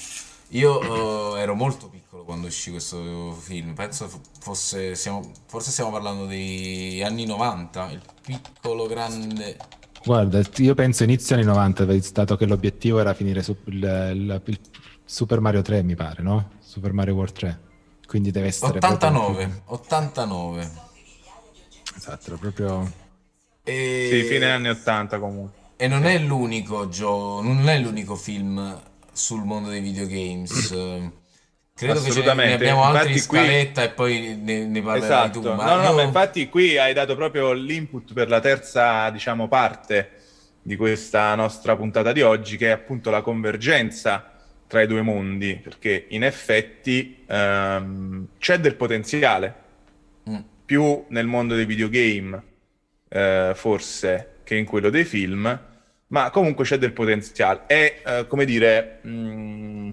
Io eh, ero molto piccolo quando uscì questo film. Penso fosse. Stiamo, forse stiamo parlando degli anni 90. Il piccolo grande. Guarda, io penso inizio anni 90, dato che l'obiettivo era finire su il, il- il Super Mario 3, mi pare, no? Super Mario World 3. Quindi deve essere proprio 89. 89. più- Esatto, proprio E... sì, fine anni 80 comunque. E non è l'unico gioco, non è l'unico film sul mondo dei videogames. Credo che ce ne- Assolutamente. abbiamo altri in Infatti qui- scaletta e poi ne, ne parlerai Esatto. tu. Ma no, no, io- ma infatti qui hai dato proprio l'input per la terza, diciamo, parte di questa nostra puntata di oggi, che è appunto la convergenza tra i due mondi, perché in effetti ehm, c'è del potenziale, Mm. più nel mondo dei videogame, eh, forse, che in quello dei film, ma comunque c'è del potenziale. E, eh, come dire... mm,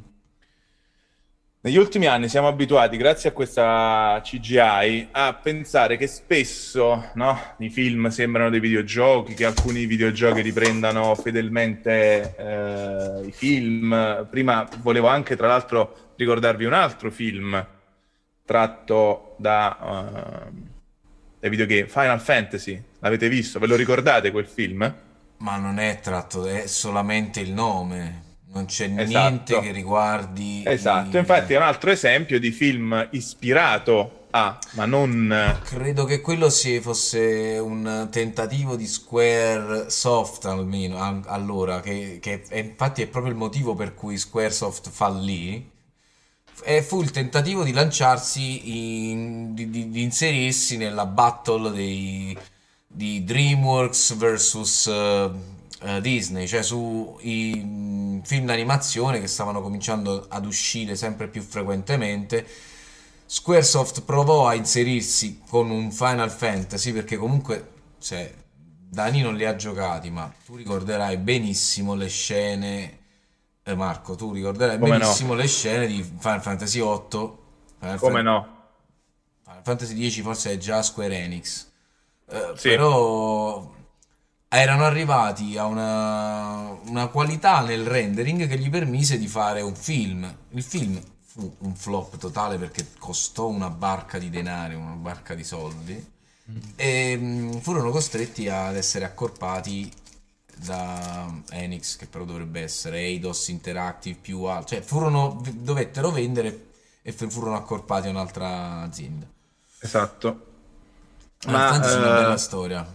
negli ultimi anni siamo abituati, grazie a questa CGI, a pensare che spesso no, i film sembrano dei videogiochi, che alcuni videogiochi riprendano fedelmente eh, i film. Prima volevo anche, tra l'altro, ricordarvi un altro film tratto da, ehm, dai videogame, Final Fantasy. L'avete visto? Ve lo ricordate quel film? Ma non è tratto, è solamente il nome. Non c'è Esatto. niente che riguardi. Esatto, i- infatti è un altro esempio di film ispirato a, ma non... Credo che quello sia, fosse un tentativo di Square Soft almeno an- allora, che, che è- infatti è proprio il motivo per cui Squaresoft fallì. E fu il tentativo di lanciarsi, in- di, di- di inserirsi nella battle dei, di DreamWorks versus eh, Disney, cioè sui mm, film d'animazione che stavano cominciando ad uscire sempre più frequentemente Squaresoft provò a inserirsi con un Final Fantasy perché comunque, cioè, Dani non li ha giocati, ma tu ricorderai benissimo le scene, eh, Marco, tu ricorderai Come benissimo no? le scene di Final Fantasy 8. Final Come Fan- no? Final Fantasy 10 forse è già Square Enix. Eh, Sì. Però erano arrivati a una, una qualità nel rendering che gli permise di fare un film. Il film fu un flop totale perché costò una barca di denari, una barca di soldi. E mh, furono costretti ad essere accorpati da Enix, che però dovrebbe essere Eidos Interactive più altro. Cioè, furono, dovettero vendere e fu- furono accorpati a un'altra azienda. Esatto. Ma Fantasy è una eh, bella storia.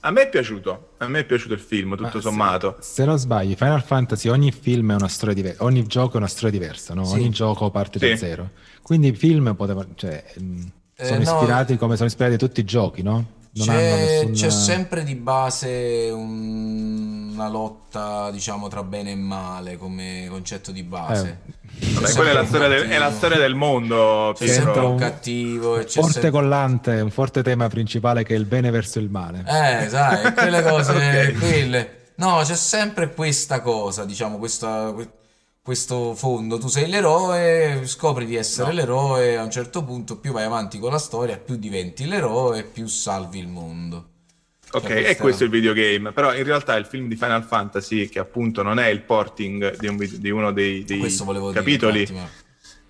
A me è piaciuto, a me è piaciuto il film, tutto se- sommato. Se non sbagli, Final Fantasy, ogni film è una storia diversa, ogni gioco è una storia diversa, no? Sì. Ogni gioco parte Sì. da zero. Quindi i film potevano, cioè, mh, Eh, sono no. ispirati come sono ispirati tutti i giochi, no? Non hanno C'è, nessun... c'è sempre di base un- una lotta, diciamo, tra bene e male come concetto di base. C'è Vabbè, quella è la, un storia del, è la storia del mondo, C'è Pietro. sempre un un cattivo e c'è forte sempre... collante, un forte tema principale che è il bene verso il male. Eh, sai, quelle cose, Ok. quelle. No, c'è sempre questa cosa, diciamo, questa- que- questo fondo. Tu sei l'eroe, scopri di essere No. l'eroe, a un certo punto più vai avanti con la storia, più diventi l'eroe, più salvi il mondo. Ok, e questo è il videogame, però in realtà il film di Final Fantasy, che appunto non è il porting di, un video- di uno dei, dei capitoli, dire,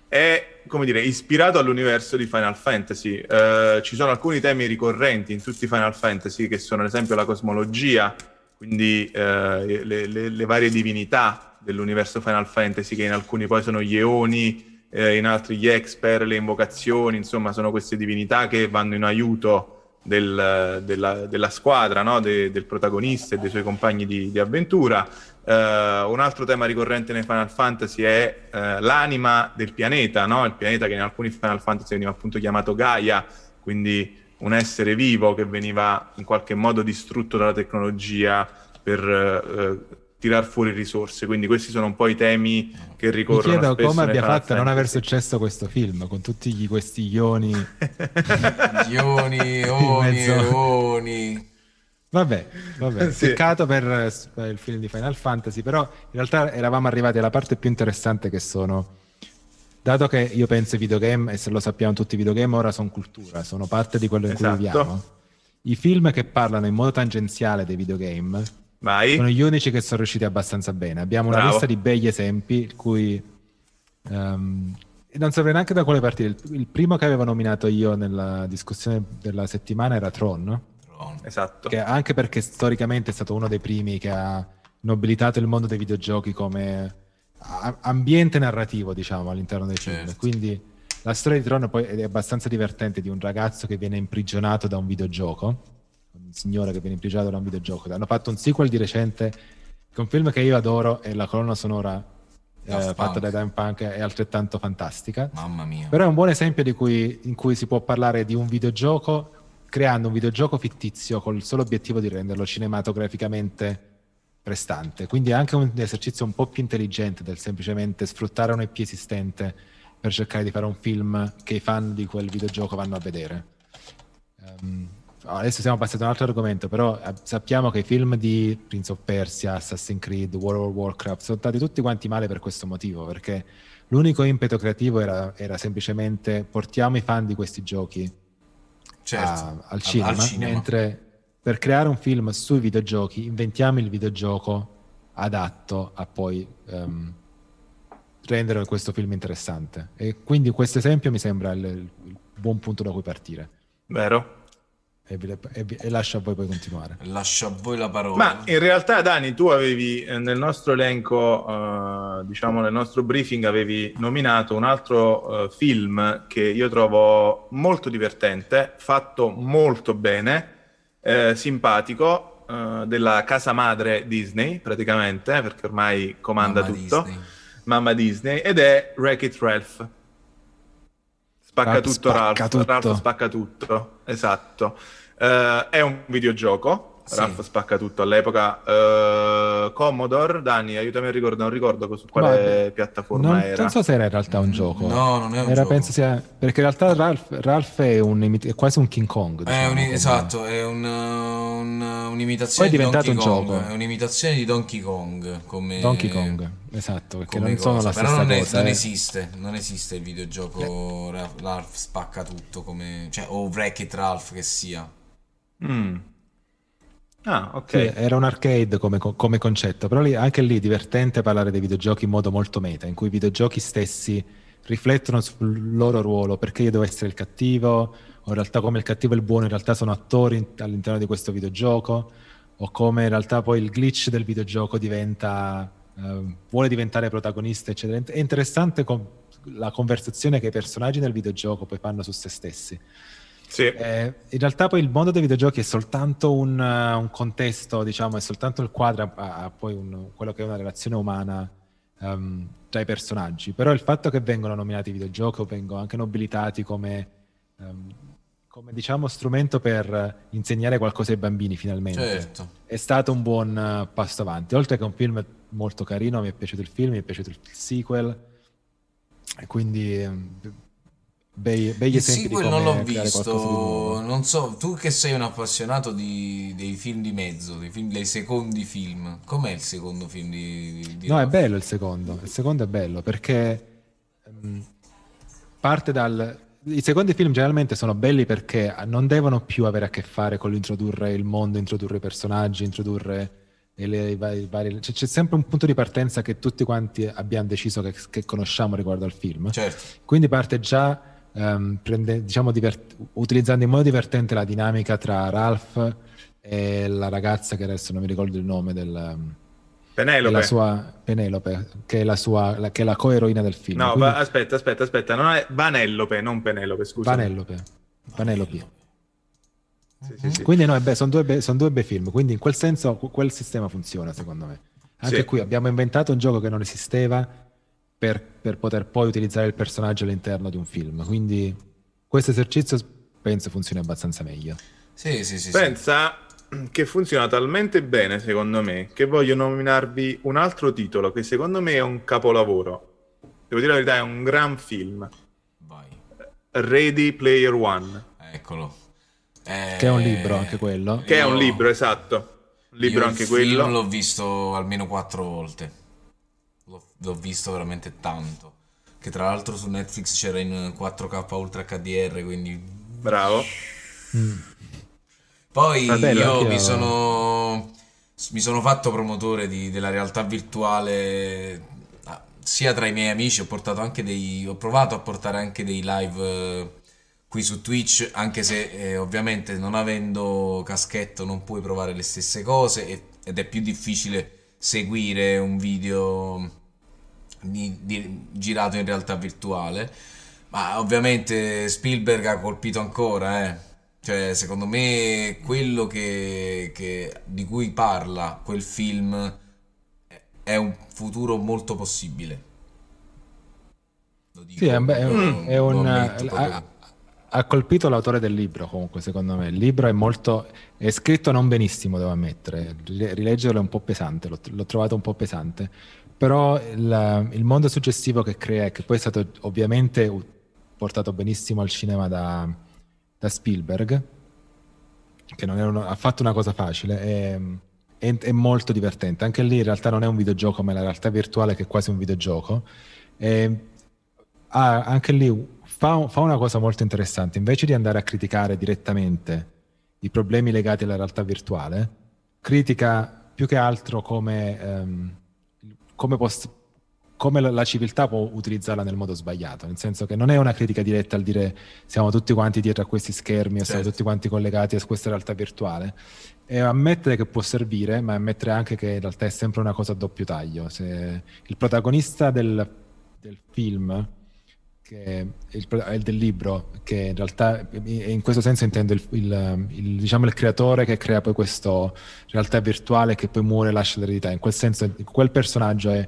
è, come dire, ispirato all'universo di Final Fantasy. Eh, ci sono alcuni temi ricorrenti in tutti i Final Fantasy, che sono ad esempio la cosmologia, quindi eh, le, le- le varie divinità dell'universo Final Fantasy, che in alcuni poi sono gli eoni, eh, in altri gli Exper, le invocazioni, insomma sono queste divinità che vanno in aiuto del- della, della squadra, no? De- del protagonista e dei suoi compagni di, di avventura. Eh, un altro tema ricorrente nei Final Fantasy è eh, l'anima del pianeta, no? il pianeta che in alcuni Final Fantasy veniva appunto chiamato Gaia, quindi un essere vivo che veniva in qualche modo distrutto dalla tecnologia per eh, tirar fuori risorse. Quindi questi sono un po' i temi che Mi ricorrono chiedo spesso come abbia fatto a non aver successo questo film con tutti gli- questi ioni. Ioni, Oni, mezzo. Eroni. Vabbè, vabbè. Sì. peccato per per il film di Final Fantasy, però in realtà eravamo arrivati alla parte più interessante che sono, dato che io penso ai videogame, e se lo sappiamo tutti i videogame ora sono cultura, sono parte di quello in Esatto. cui viviamo, i film che parlano in modo tangenziale dei videogame Vai. sono gli unici che sono riusciti abbastanza bene. Abbiamo una Bravo. lista di begli esempi, cui ehm, non saprei neanche da quale partire. Il, il primo che avevo nominato io nella discussione della settimana era Tron, no? Esatto. che anche perché storicamente è stato uno dei primi che ha nobilitato il mondo dei videogiochi come a- ambiente narrativo, diciamo, all'interno dei film. Certo. Quindi la storia di Tron poi è abbastanza divertente di un ragazzo che viene imprigionato da un videogioco, signore che viene imprigionato da un videogioco. Hanno fatto un sequel di recente, che è un film che io adoro e la colonna sonora eh, fatta da Daft Punk è altrettanto fantastica. Mamma mia. Però è un buon esempio di cui- in cui si può parlare di un videogioco creando un videogioco fittizio col solo obiettivo di renderlo cinematograficamente prestante. Quindi è anche un esercizio un po' più intelligente del semplicemente sfruttare un IP esistente per cercare di fare un film che i fan di quel videogioco vanno a vedere. Ehm, adesso siamo passati a un altro argomento, però eh, sappiamo che i film di Prince of Persia, Assassin's Creed, World of Warcraft sono stati tutti quanti male per questo motivo, perché l'unico impeto creativo era, era semplicemente portiamo i fan di questi giochi Certo, a- al, cinema, al cinema. mentre per creare un film sui videogiochi inventiamo il videogioco adatto a poi ehm, rendere questo film interessante. E quindi questo esempio mi sembra il, il buon punto da cui partire. Vero? E, vi- e vi- e lascio a voi poi continuare. Lascio a voi la parola. Ma in realtà, Dani, tu avevi eh, nel nostro elenco, eh, diciamo nel nostro briefing, avevi nominato un altro eh, film che io trovo molto divertente, fatto molto bene, eh, simpatico, della casa madre Disney, praticamente, perché ormai comanda Mamma tutto, Disney. mamma Disney, ed è Wreck-It Ralph. Spacca Ralph tutto spacca Ralph, tutto. Ralph spacca tutto, esatto. Eh, è un videogioco sì. Ralph spacca tutto all'epoca. Uh, Commodore, Dani, aiutami a ricordare, non ricordo su quale Ma, piattaforma non, era. Non so se era in realtà un gioco. No, non è un era, gioco. Penso sia, perché in realtà Ralph, Ralph è, un, è, quasi un King Kong. Diciamo, è un, esatto, è un, un, un'imitazione Poi è diventato di Donkey un Kong. gioco. È un'imitazione di Donkey Kong. Come, Donkey Kong, esatto, perché non cosa. sono la Però stessa non, è, cosa. non eh. esiste, non esiste il videogioco Ralph, Ralph spacca tutto, come, cioè, o Wreck-It Ralph che sia. Mm. Ah, ok. Sì, era un arcade come, come concetto, però lì, anche lì è divertente parlare dei videogiochi in modo molto meta, in cui i videogiochi stessi riflettono sul loro ruolo, perché io devo essere il cattivo, o in realtà come il cattivo e il buono in realtà sono attori all'interno di questo videogioco, o come in realtà poi il glitch del videogioco diventa, eh, vuole diventare protagonista, eccetera. È interessante con la conversazione che i personaggi nel videogioco poi fanno su se stessi. Sì. Eh, in realtà poi il mondo dei videogiochi è soltanto un, uh, un contesto, diciamo, è soltanto il quadro a, a poi un, quello che è una relazione umana um, tra i personaggi. Però il fatto che vengono nominati videogiochi o vengono anche nobilitati come, um, come diciamo, strumento per insegnare qualcosa ai bambini finalmente Certo. è stato un buon uh, passo avanti. Oltre che un film molto carino, mi è piaciuto il film, mi è piaciuto il sequel. E quindi um, bei, begli Il esempi sequel non l'ho visto, non so, tu che sei un appassionato di- dei film di mezzo, dei, film- dei secondi film, com'è il secondo film di, di- No, è Ralph? bello il secondo. Il secondo è bello perché ehm, parte dal. I secondi film generalmente sono belli perché non devono più avere a che fare con l'introdurre il mondo, introdurre i personaggi, introdurre le- i vari, i vari- c'è, sempre un punto di partenza che tutti quanti abbiamo deciso che, che conosciamo riguardo al film. Certo, Quindi parte già ehm, prende- diciamo, divert- utilizzando in modo divertente la dinamica tra Ralph e la ragazza che adesso non mi ricordo il nome del, Penelope. della sua Penelope, che è la sua la, che è la coeroina del film. No, Quindi- va- aspetta, aspetta, aspetta. Non è Vanellope, non Penelope, scusa. Vanellope. Vanellope. Sì, sì, sì. Quindi no, è be- sono, due be- sono due bei film, quindi in quel senso que- quel sistema funziona secondo me. Anche Sì. qui abbiamo inventato un gioco che non esisteva per, per poter poi utilizzare il personaggio all'interno di un film, quindi questo esercizio penso funzioni abbastanza meglio. sì, sì, sì, sì. Pensa che funziona talmente bene, secondo me, che voglio nominarvi un altro titolo che secondo me è un capolavoro. Devo dire la verità, è un gran film. Vai, Ready Player One. eccolo. Eh, Che è un libro anche quello. Che è io- un libro, esatto. Un libro io anche quello. l'ho visto almeno quattro volte. L'ho, l'ho visto veramente tanto. Che tra l'altro su Netflix c'era in 4K Ultra HDR, quindi Bravo. Mm. Poi bene, io mi sono, mi sono fatto promotore di- della realtà virtuale ah, sia tra i miei amici, ho portato anche dei, ho provato a portare anche dei live eh, qui su Twitch, anche se eh, ovviamente non avendo caschetto non puoi provare le stesse cose e- ed è più difficile seguire un video di- di- girato in realtà virtuale. Ma ovviamente Spielberg ha colpito ancora, eh. Cioè, secondo me quello che, che- di cui parla quel film è- è un futuro molto possibile. Lo dico. Sì, è, è un- proprio- è un- lo ammetto ha, colpito l'autore del libro comunque secondo me. Il libro è molto... è scritto non benissimo devo ammettere, Rile- rileggerlo è un po' pesante, l'ho, l'ho trovato un po' pesante, però il, il mondo suggestivo che crea, che poi è stato ovviamente portato benissimo al cinema da, da Spielberg, che non è uno- ha fatto una cosa facile, è, è- è molto divertente. Anche lì in realtà non è un videogioco, ma è la realtà virtuale che è quasi un videogioco. E ha- anche lì fa, fa una cosa molto interessante. Invece di andare a criticare direttamente i problemi legati alla realtà virtuale, critica più che altro come, ehm, come, poss- come la, la civiltà può utilizzarla nel modo sbagliato. Nel senso che non è una critica diretta al dire siamo tutti quanti dietro a questi schermi o siamo Certo. tutti quanti collegati a questa realtà virtuale. E ammettere che può servire, ma ammettere anche che in realtà è sempre una cosa a doppio taglio. Se il protagonista del, del film, che è il, è del libro, che in realtà in questo senso intendo il, il- il- diciamo il creatore che crea poi questa realtà virtuale che poi muore e lascia l'eredità. In quel senso, quel personaggio è,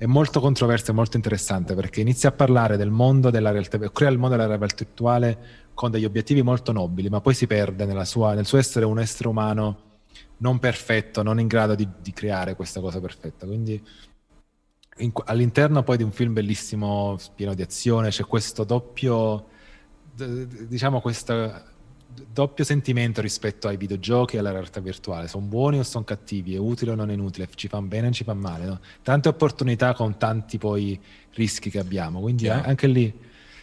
è molto controverso e molto interessante perché inizia a parlare del mondo della realtà, crea il mondo della realtà virtuale con degli obiettivi molto nobili, ma poi si perde sua- nel suo essere un essere umano non perfetto, non in grado di, di creare questa cosa perfetta. Quindi in, all'interno poi di un film bellissimo, pieno di azione, c'è questo doppio, diciamo questo doppio sentimento rispetto ai videogiochi e alla realtà virtuale. Sono buoni o sono cattivi? È utile o non è inutile? Ci fanno bene o ci fanno male? No? Tante opportunità con tanti poi rischi che abbiamo. Quindi yeah. anche lì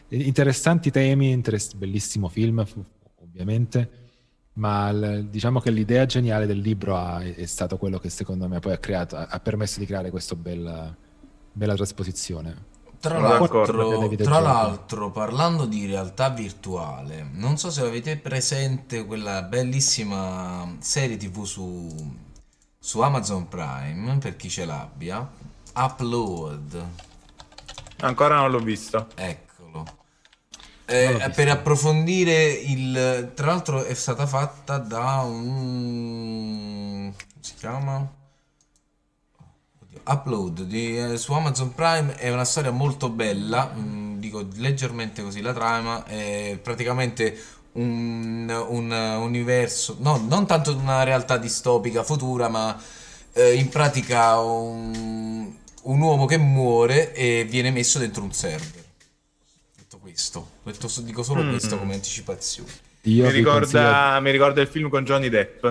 interessanti temi, interess- bellissimo film ovviamente ma l- diciamo che l'idea geniale del libro ha, è stato quello che secondo me poi ha, creato, ha permesso di creare questa bella, bella trasposizione. Tra l'altro, tra l'altro, parlando di realtà virtuale, non so se avete presente quella bellissima serie tv su, su Amazon Prime, per chi ce l'abbia, Upload. Ancora non l'ho visto. Ecco eh, per approfondire il... Tra l'altro è stata fatta da un... come si chiama? Upload di, eh, su Amazon Prime è una storia molto bella, mh, mm, dico leggermente così la trama, è praticamente un, un universo, no, non tanto una realtà distopica futura, ma eh, in pratica un, un uomo che muore e viene messo dentro un server questo. Detto, dico solo mm. questo come anticipazione. Mi ricorda, consiglio... mi, ricorda, il film con Johnny Depp.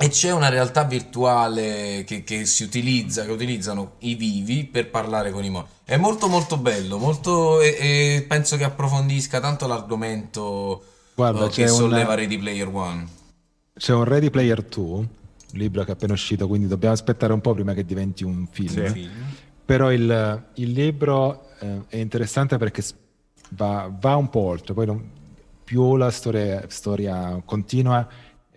E c'è una realtà virtuale che, che, si utilizza, che utilizzano i vivi per parlare con i morti. È molto molto bello, molto, e, e penso che approfondisca tanto l'argomento Guarda, uh, che solleva una... Ready Player One. C'è un Ready Player 2, un libro che è appena uscito, quindi dobbiamo aspettare un po' prima che diventi un film. Sì. Però il, il libro eh, è interessante perché va, va un po' oltre, poi non, più la storia, storia, continua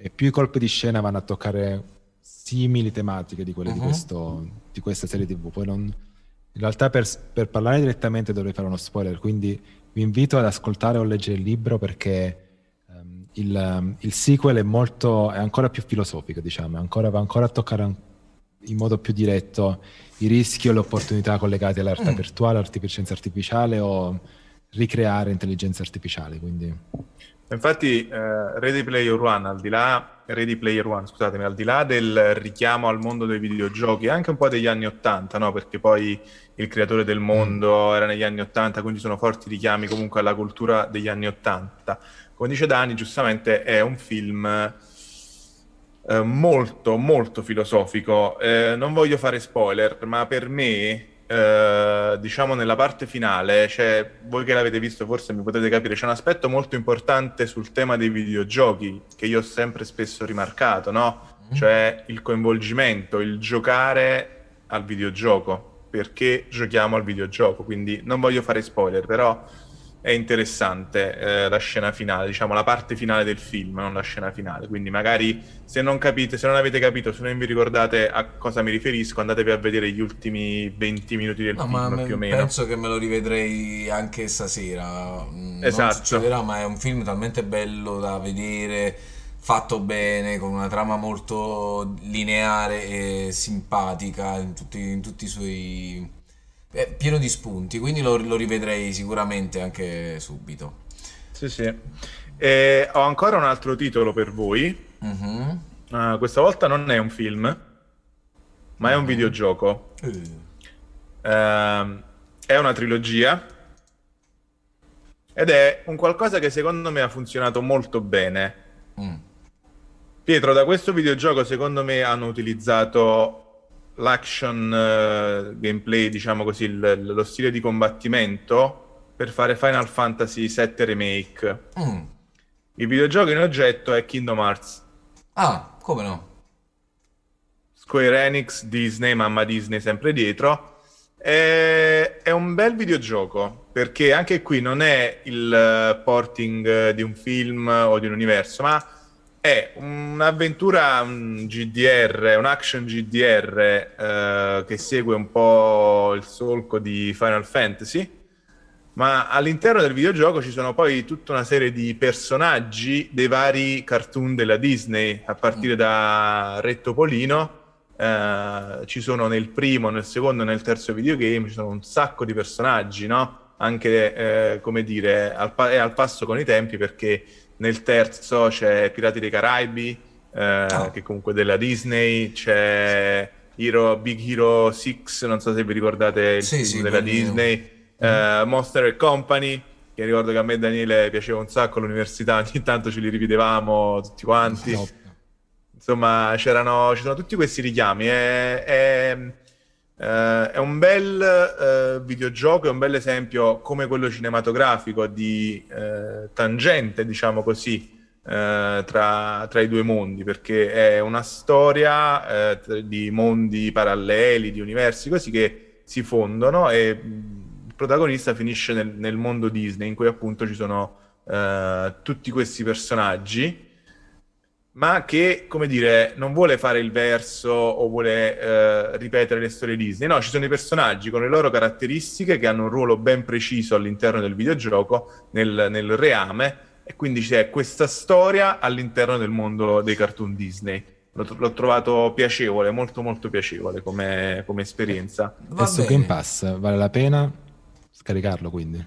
e più i colpi di scena vanno a toccare simili tematiche di quelle uh-huh. di, mhm. questo, di, questa serie tv. Poi non, in realtà per, per, parlare direttamente dovrei fare uno spoiler, quindi vi invito ad ascoltare o leggere il libro perché um, il, um, il, sequel è, molto, è ancora più filosofico, diciamo, ancora, va ancora a toccare in modo più diretto i rischi o le opportunità collegate alla realtà mm. virtuale, all'intelligenza artificiale o ricreare intelligenza artificiale. Quindi... Infatti, eh, Ready Player One, al di là, Ready Player One, scusatemi, al di là del richiamo al mondo dei videogiochi, anche un po' degli anni Ottanta, no? perché poi il creatore del mondo mm. era negli anni Ottanta, quindi sono forti richiami comunque alla cultura degli anni Ottanta. Come dice Dani, giustamente è un film eh, molto, molto filosofico. Eh, non voglio fare spoiler, ma per me eh, diciamo nella parte finale, cioè, voi che l'avete visto forse mi potete capire, c'è un aspetto molto importante sul tema dei videogiochi che io ho sempre spesso rimarcato, no? Mm. Cioè il coinvolgimento, il giocare al videogioco, perché giochiamo al videogioco, quindi non voglio fare spoiler, però è interessante eh, la scena finale, diciamo la parte finale del film, non la scena finale. Quindi magari se non capite, se non avete capito, se non vi ricordate a cosa mi riferisco, andatevi a vedere gli ultimi 20 minuti del no, film me, più o meno. Penso che me lo rivedrei anche stasera. Mm, esatto. Non succederà, ma è un film talmente bello da vedere, fatto bene, con una trama molto lineare e simpatica in tutti, in tutti i suoi è pieno di spunti, quindi lo, lo rivedrei sicuramente anche subito. Sì, sì. E ho ancora un altro titolo per voi. Uh-huh. Uh, questa volta non è un film, ma è un mhm. videogioco. Uh. Uh, è una trilogia ed è un qualcosa che secondo me ha funzionato molto bene. Mm. Pietro, da questo videogioco secondo me hanno utilizzato l'action uh, gameplay, diciamo così, il, lo stile di combattimento per fare Final Fantasy VII Remake. Mm. Il videogioco in oggetto è Kingdom Hearts. Ah, come no? Square Enix, Disney, mamma Disney sempre dietro. È, è un bel videogioco perché anche qui non è il eh, porting eh, di un film o di un universo, ma è un'avventura un GDR, un action GDR eh, che segue un po' il solco di Final Fantasy, ma all'interno del videogioco ci sono poi tutta una serie di personaggi dei vari cartoon della Disney, a partire da Re Topolino. Eh, ci sono nel primo, nel secondo e nel terzo videogame, ci sono un sacco di personaggi, no? Anche, eh, come dire, al pa- al passo con i tempi perché nel terzo c'è Pirati dei Caraibi, eh, oh. che comunque della Disney, c'è Hero, Big Hero 6, non so se vi ricordate il sì, film sì, della Disney, eh, Monster Company, che ricordo che a me e Daniele piaceva un sacco all'università, ogni tanto ce li rivedevamo tutti quanti. No. Insomma, c'erano, c'erano tutti questi richiami. È, è, eh, è un bel eh, videogioco, è un bel esempio come quello cinematografico di eh, tangente, diciamo così, tra, tra, i due mondi, perché è una storia di mondi paralleli, di universi così che si fondono e il protagonista finisce nel, nel mondo Disney in cui appunto ci sono tutti questi personaggi ma che, come dire, non vuole fare il verso o vuole eh, ripetere le storie Disney. No, ci sono i personaggi con le loro caratteristiche che hanno un ruolo ben preciso all'interno del videogioco, nel, nel reame, e quindi c'è questa storia all'interno del mondo dei cartoon Disney. L'ho, l'ho trovato piacevole, molto molto piacevole come, come esperienza. Adesso Game Pass vale la pena scaricarlo quindi?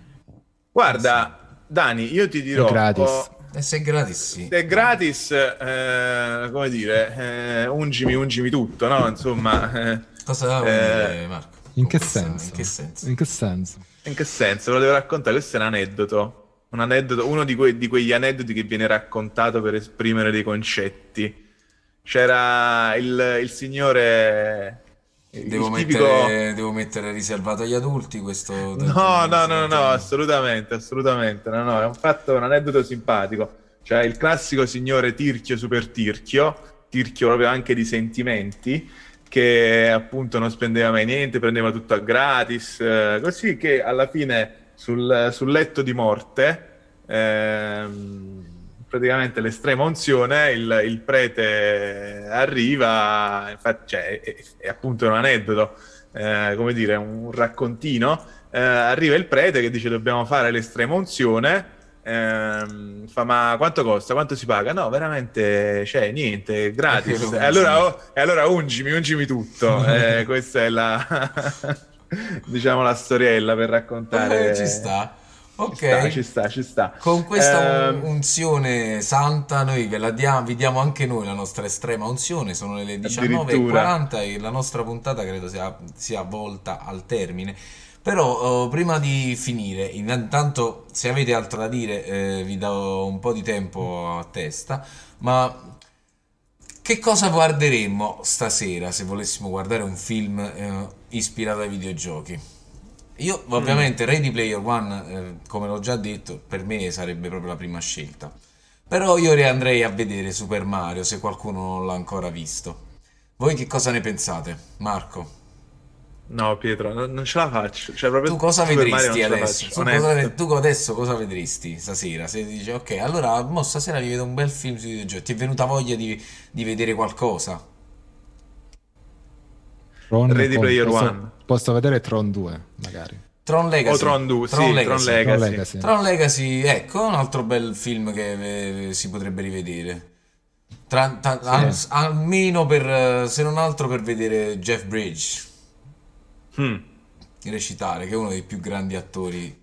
Guarda, Dani, io ti dirò... È gratis. Oh, e se è gratis, sì. Se è gratis, eh, come dire, eh, ungimi, ungimi tutto, no? Insomma... Eh, Cosa vuoi dire, Marco? In che, senso? in che senso? In che senso? In che senso? Ve lo devo raccontare, questo è un aneddoto un aneddoto, uno di, que- di, quegli aneddoti che viene raccontato per esprimere dei concetti. C'era il, il signore. Devo, tipico... mettere, devo, mettere, riservato agli adulti questo. No, no, no, no, assolutamente, assolutamente. No, no, è un fatto, un aneddoto simpatico. Cioè, il classico signore tirchio super tirchio, tirchio proprio anche di sentimenti, che appunto non spendeva mai niente, prendeva tutto a gratis, eh, così che alla fine sul, sul letto di morte, ehm, praticamente l'estrema unzione, il, il, prete arriva, infatti cioè, è, è, appunto un aneddoto, eh, come dire, un raccontino, eh, arriva il prete che dice dobbiamo fare l'estrema unzione, ehm, fa ma quanto costa, quanto si paga? No, veramente, cioè niente, gratis. E allora, oh, e allora ungimi, ungimi tutto, eh, questa è la... diciamo la storiella per raccontare. Eh, ci sta. Ok, ci sta, ci sta, ci sta. Con questa eh, unzione santa noi ve la diamo, vi diamo anche noi la nostra estrema unzione, sono le 19.40 e la nostra puntata credo sia, sia volta al termine. Però uh, prima di finire, intanto se avete altro da dire eh, vi do un po' di tempo a testa, ma che cosa guarderemmo stasera se volessimo guardare un film eh, ispirato ai videogiochi? Io ovviamente mm. Ready Player One, eh, come l'ho già detto, per me sarebbe proprio la prima scelta. Però io riandrei a vedere Super Mario se qualcuno non l'ha ancora visto. Voi che cosa ne pensate? Marco? No, Pietro, non, non ce la faccio. Cioè, tu cosa Super vedresti adesso? Tu, cosa, tu, adesso cosa vedresti stasera? Se dici, ok, allora mo stasera mi vedo un bel film sui videogiochi. Ti è venuta voglia di, di vedere qualcosa? Ready Player One. Posso vedere Tron 2, magari. Tron Legacy. O Tron 2, Tron, sì, Legacy. Tron, Legacy. Tron Legacy. Tron Legacy, ecco, un altro bel film che eh, si potrebbe rivedere. Tra, tra, sì. al, almeno per, se non altro per vedere Jeff Bridge hmm. recitare, che è uno dei più grandi attori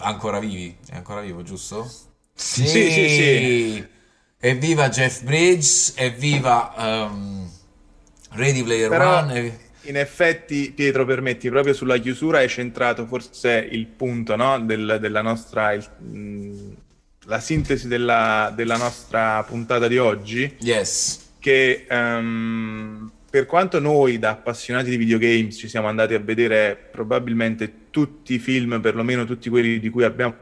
ancora vivi. È ancora vivo, giusto? Sì, sì, sì. sì. Evviva Jeff Bridges, evviva um, Ready Player Però... One. In effetti, Pietro, permetti, proprio sulla chiusura hai centrato forse il punto no? Del, della nostra. Il, mh, la sintesi della, della, nostra puntata di oggi. Yes. Che um, per quanto noi da appassionati di videogames ci siamo andati a vedere probabilmente tutti i film, perlomeno tutti quelli di cui abbiamo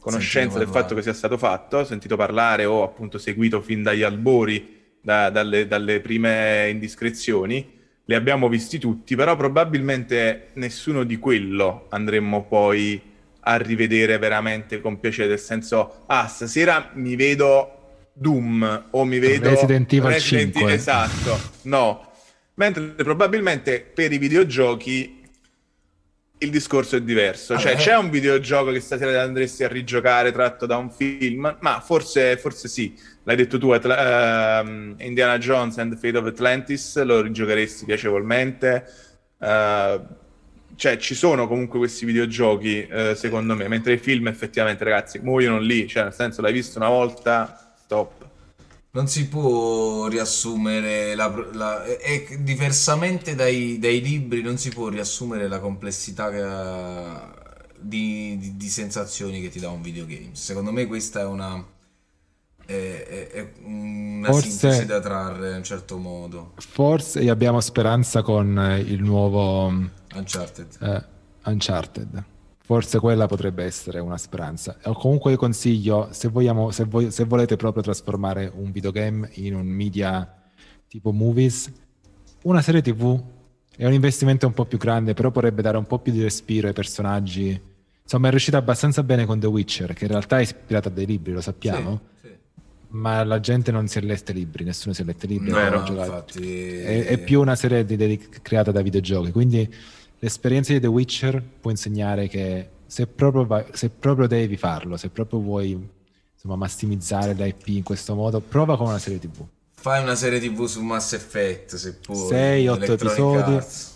conoscenza del fatto che sia stato fatto, sentito parlare o appunto seguito fin dagli albori, da, dalle, dalle prime indiscrezioni, li abbiamo visti tutti, però probabilmente nessuno di quello andremmo poi a rivedere veramente con piacere, nel senso, ah, stasera mi vedo Doom o mi vedo Resident Evil Resident 5. Esatto, no, Mentre probabilmente per i videogiochi il discorso è diverso. Cioè, c'è un videogioco che stasera andresti a rigiocare tratto da un film, ma forse, forse sì. L'hai detto tu, Atla- uh, Indiana Jones and the Fate of Atlantis, lo rigiocheresti piacevolmente. Uh, cioè, ci sono comunque questi videogiochi, uh, secondo me, mentre i film effettivamente, ragazzi, muoiono lì. Cioè, nel senso, l'hai visto una volta, stop. Non si può riassumere la, la- e- diversamente dai, dai libri non si può riassumere la complessità che- di, di- di sensazioni che ti dà un videogame. Secondo me questa è una, è, è- è una Forse- sintesi da trarre in un certo modo. Forse abbiamo speranza con eh, il nuovo Uncharted. eh, Uncharted. Forse quella potrebbe essere una speranza. O comunque io consiglio, se, vogliamo, se, voi- se volete proprio trasformare un videogame in un media tipo movies, una serie TV è un investimento un po' più grande, però potrebbe dare un po' più di respiro ai personaggi. Insomma, è riuscita abbastanza bene con The Witcher, che in realtà è ispirata a dei libri, lo sappiamo. Sì, sì. Ma la gente non si è letta i libri, nessuno si è letto i libri. No, no, infatti È, è più una serie di- di- creata da videogiochi. Quindi l'esperienza di The Witcher può insegnare che se proprio, vai- se proprio devi farlo, se proprio vuoi insomma, massimizzare l'IP in questo modo, prova con una serie TV. Fai una serie TV su Mass Effect se puoi. Sei, otto Electronic episodi. Arts.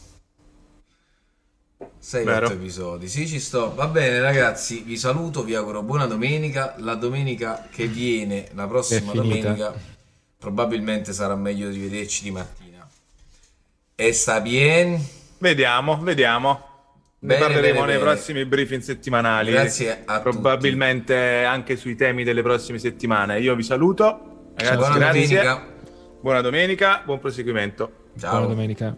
6 Vero. 8 episodi. Sì, ci sto. Va bene, ragazzi. Vi saluto, vi auguro buona domenica. La domenica che viene, la prossima domenica, probabilmente sarà meglio di vederci di mattina. E sta bien. Vediamo, vediamo. Ne Bene, parleremo bene, nei bene. prossimi briefing settimanali. Grazie a Probabilmente anche sui temi delle prossime settimane. Io vi saluto. Ragazzi, Buona grazie. domenica. Buona domenica, buon proseguimento. Buona Ciao. domenica.